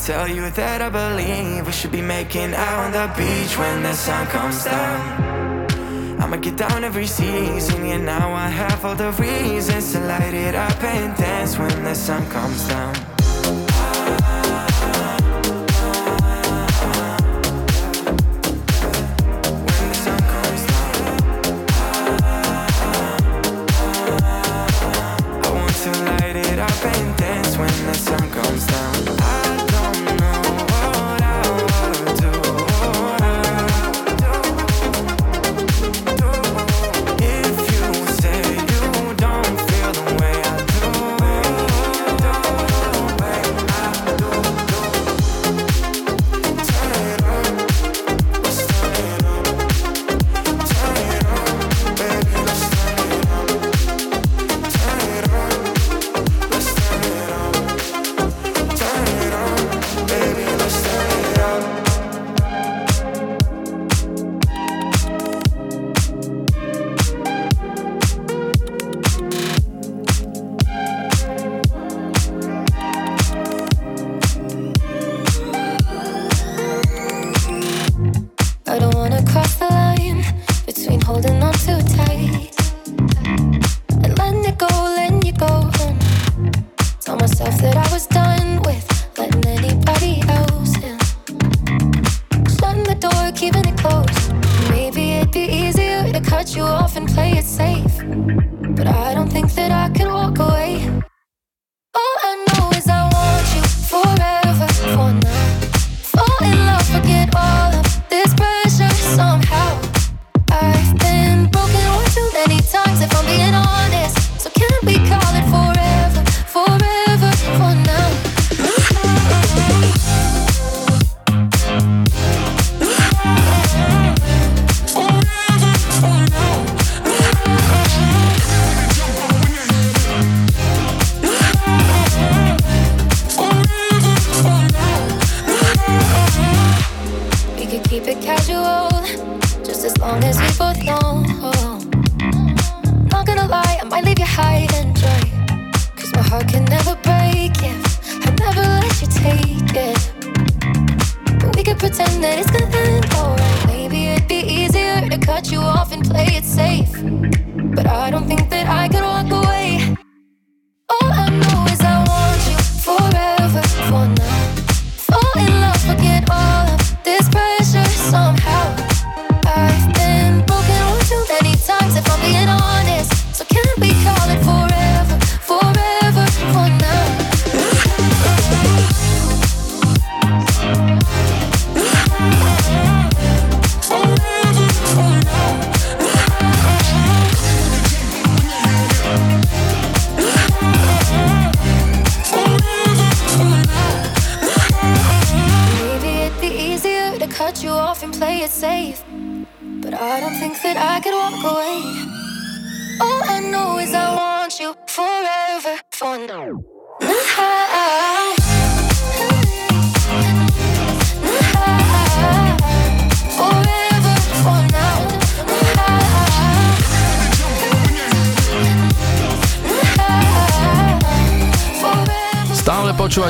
tell you that I believe we should be making out on the beach when the sun comes down. I'ma get down every season, yeah. Now I have all the reasons to light it up and dance when the sun comes down.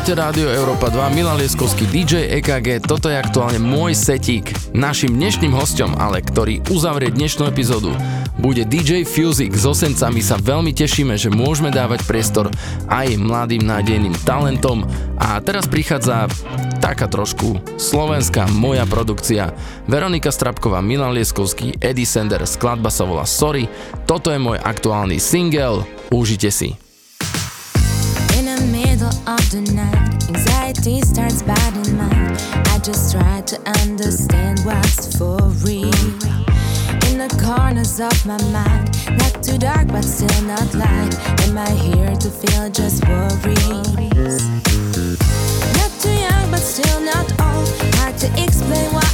Počúvate Rádio Európa 2, Milan Lieskovský DJ EKG, toto je aktuálne môj setík. Našim dnešným hostom, ale ktorý uzavrie dnešnú epizódu, bude DJ Fuzik. S osencami sa veľmi tešíme, že môžeme dávať priestor aj mladým nádejným talentom. A teraz prichádza taká trošku slovenská moja produkcia. Veronika Strapková, Milan Lieskovský, Eddie Sender, skladba sa volá Sorry. Toto je môj aktuálny single, užite si. The night, anxiety starts biting mine. I just try to understand what's for real. In the corners of my mind, not too dark but still not light. Am I here to feel just worries? Not too young but still not old. Hard to explain why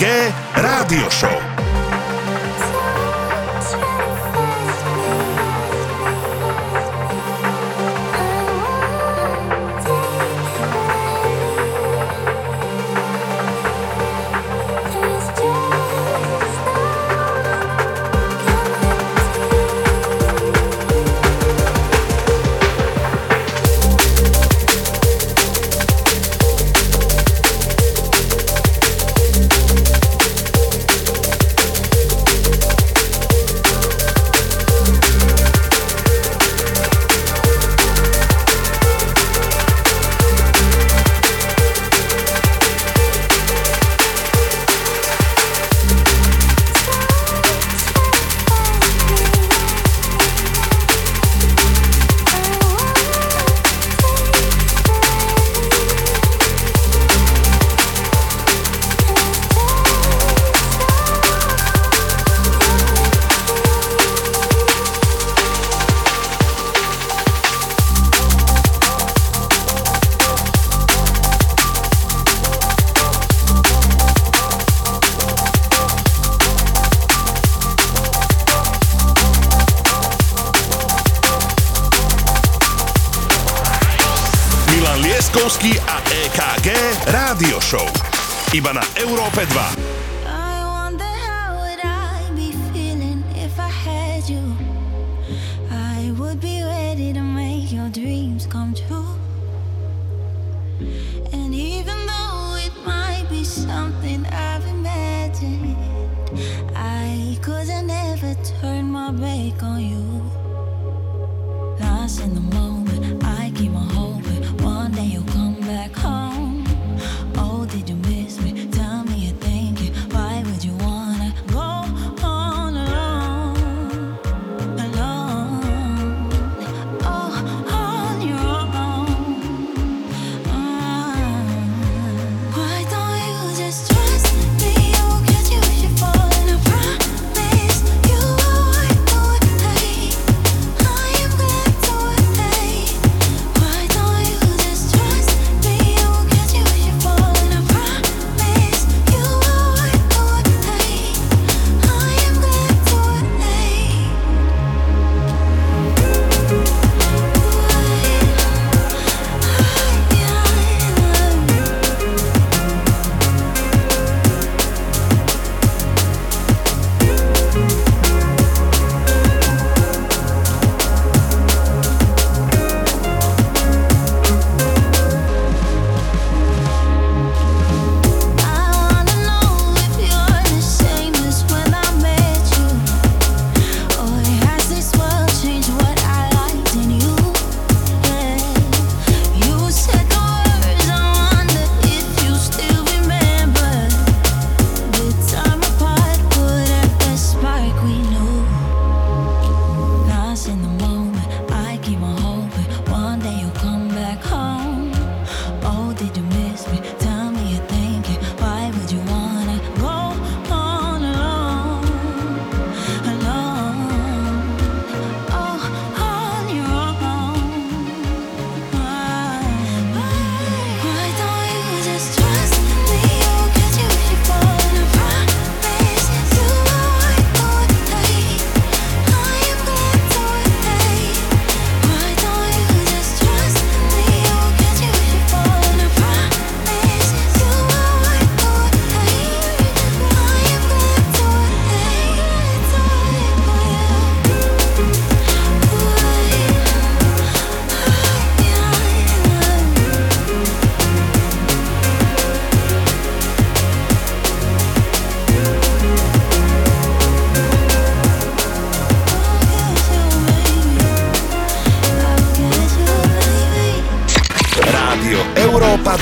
EKG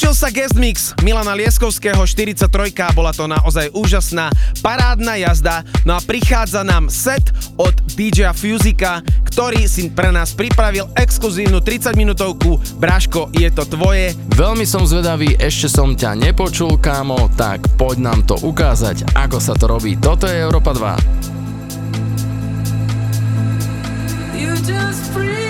Páčil sa guest mix Milana Lieskovského 43. Bola to naozaj úžasná, parádna jazda. No a prichádza nám set od DJ Fusika, ktorý si pre nás pripravil exkluzívnu 30 minútovku. Braško, je to tvoje. Veľmi som zvedavý, ešte som ťa nepočul, kámo, tak poď nám to ukázať, ako sa to robí. Toto je Európa 2. You just breathe.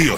Rádio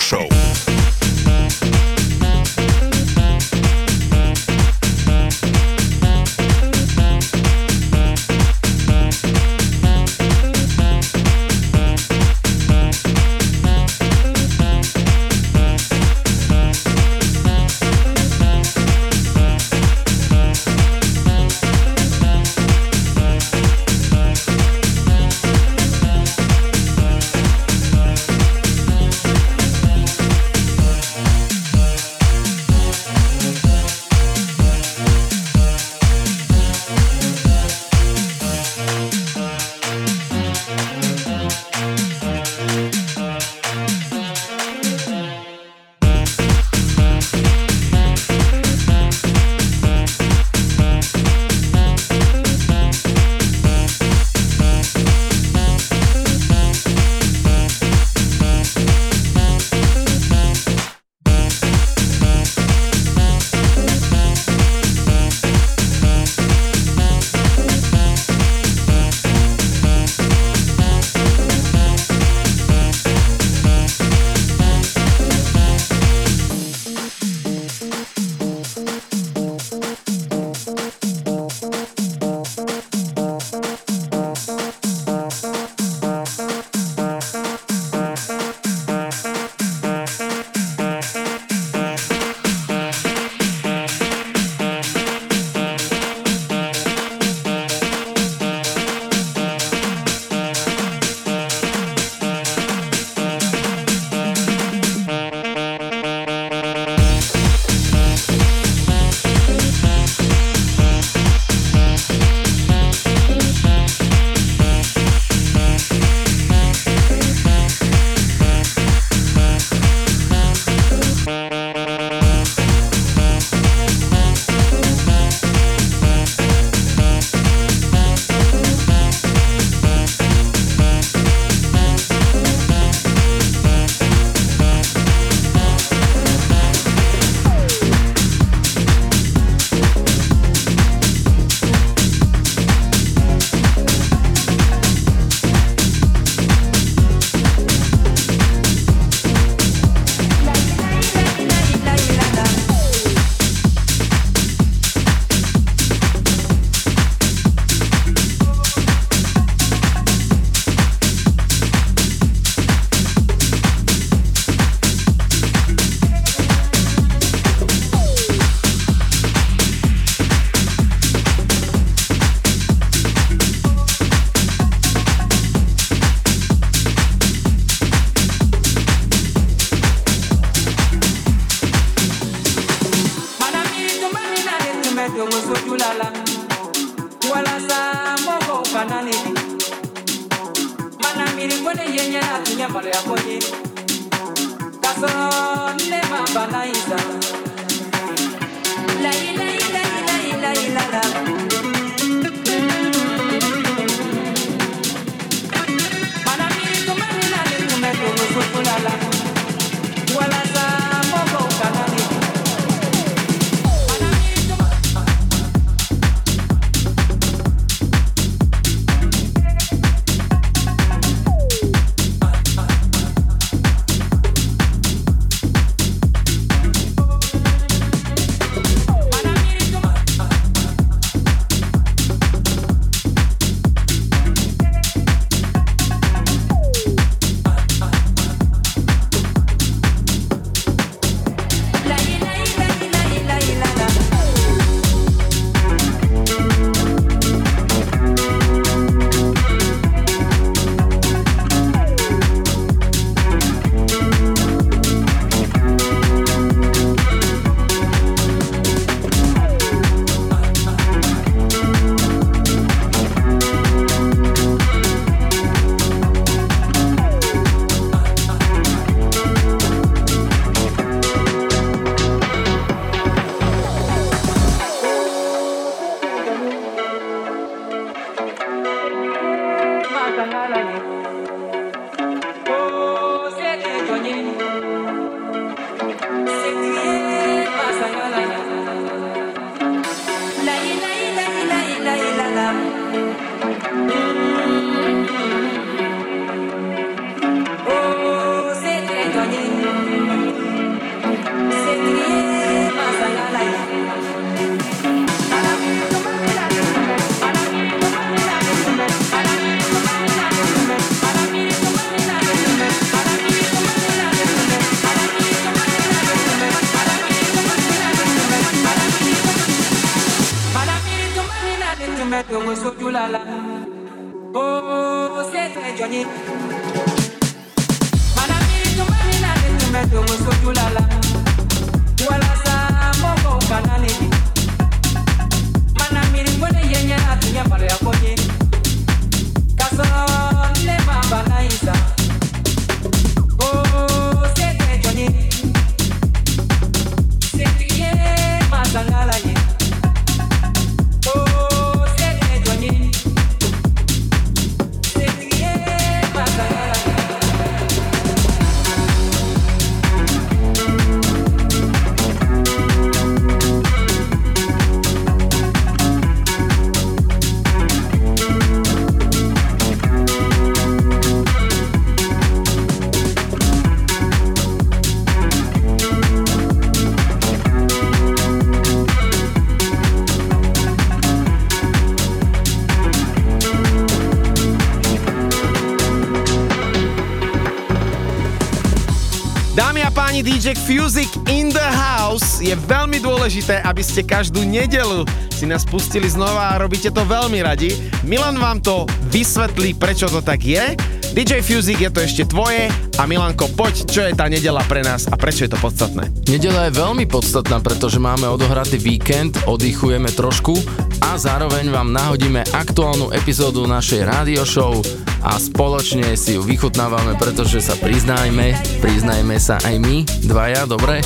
DJ Fusic in the house. Je veľmi dôležité, aby ste každú nedelu si nás pustili znova a robíte to veľmi radi. Milan vám to vysvetlí, prečo to tak je. DJ Fusic je to ešte tvoje a Milanko, poď, čo je tá nedela pre nás a prečo je to podstatné? Nedela je veľmi podstatná, pretože máme odohratý víkend, oddychujeme trošku a zároveň vám nahodíme aktuálnu epizódu našej rádio show a spoločne si ju vychutnávame, pretože sa priznajme, priznajme sa aj my, dvaja, dobre?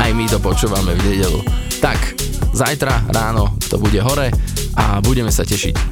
Aj my to počúvame v nedelu. Tak, zajtra ráno to bude hore a budeme sa tešiť.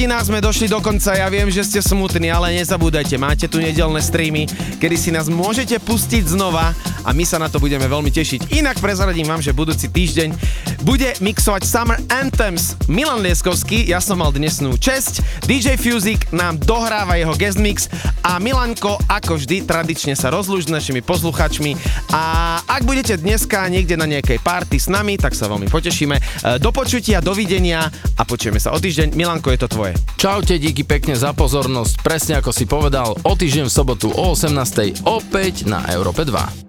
Hodinách sme došli do konca, ja viem, že ste smutní, ale nezabúdajte, máte tu nedelné streamy, kedy si nás môžete pustiť znova a my sa na to budeme veľmi tešiť. Inak prezradím vám, že budúci týždeň bude mixovať Summer Anthems. Milan Lieskovský, ja som mal dnesnú česť, DJ Fuzik nám dohráva jeho guest mix a Milanko ako vždy tradične sa rozlúž s našimi posluchačmi a ak budete dneska niekde na nejakej party s nami, tak sa veľmi potešíme. E, Do počutia, dovidenia a počujeme sa o týždeň. Milanko, je to tvoje. Čaute, díky pekne za pozornosť. Presne ako si povedal, o týždeň v sobotu o 18.00 opäť na Európe 2.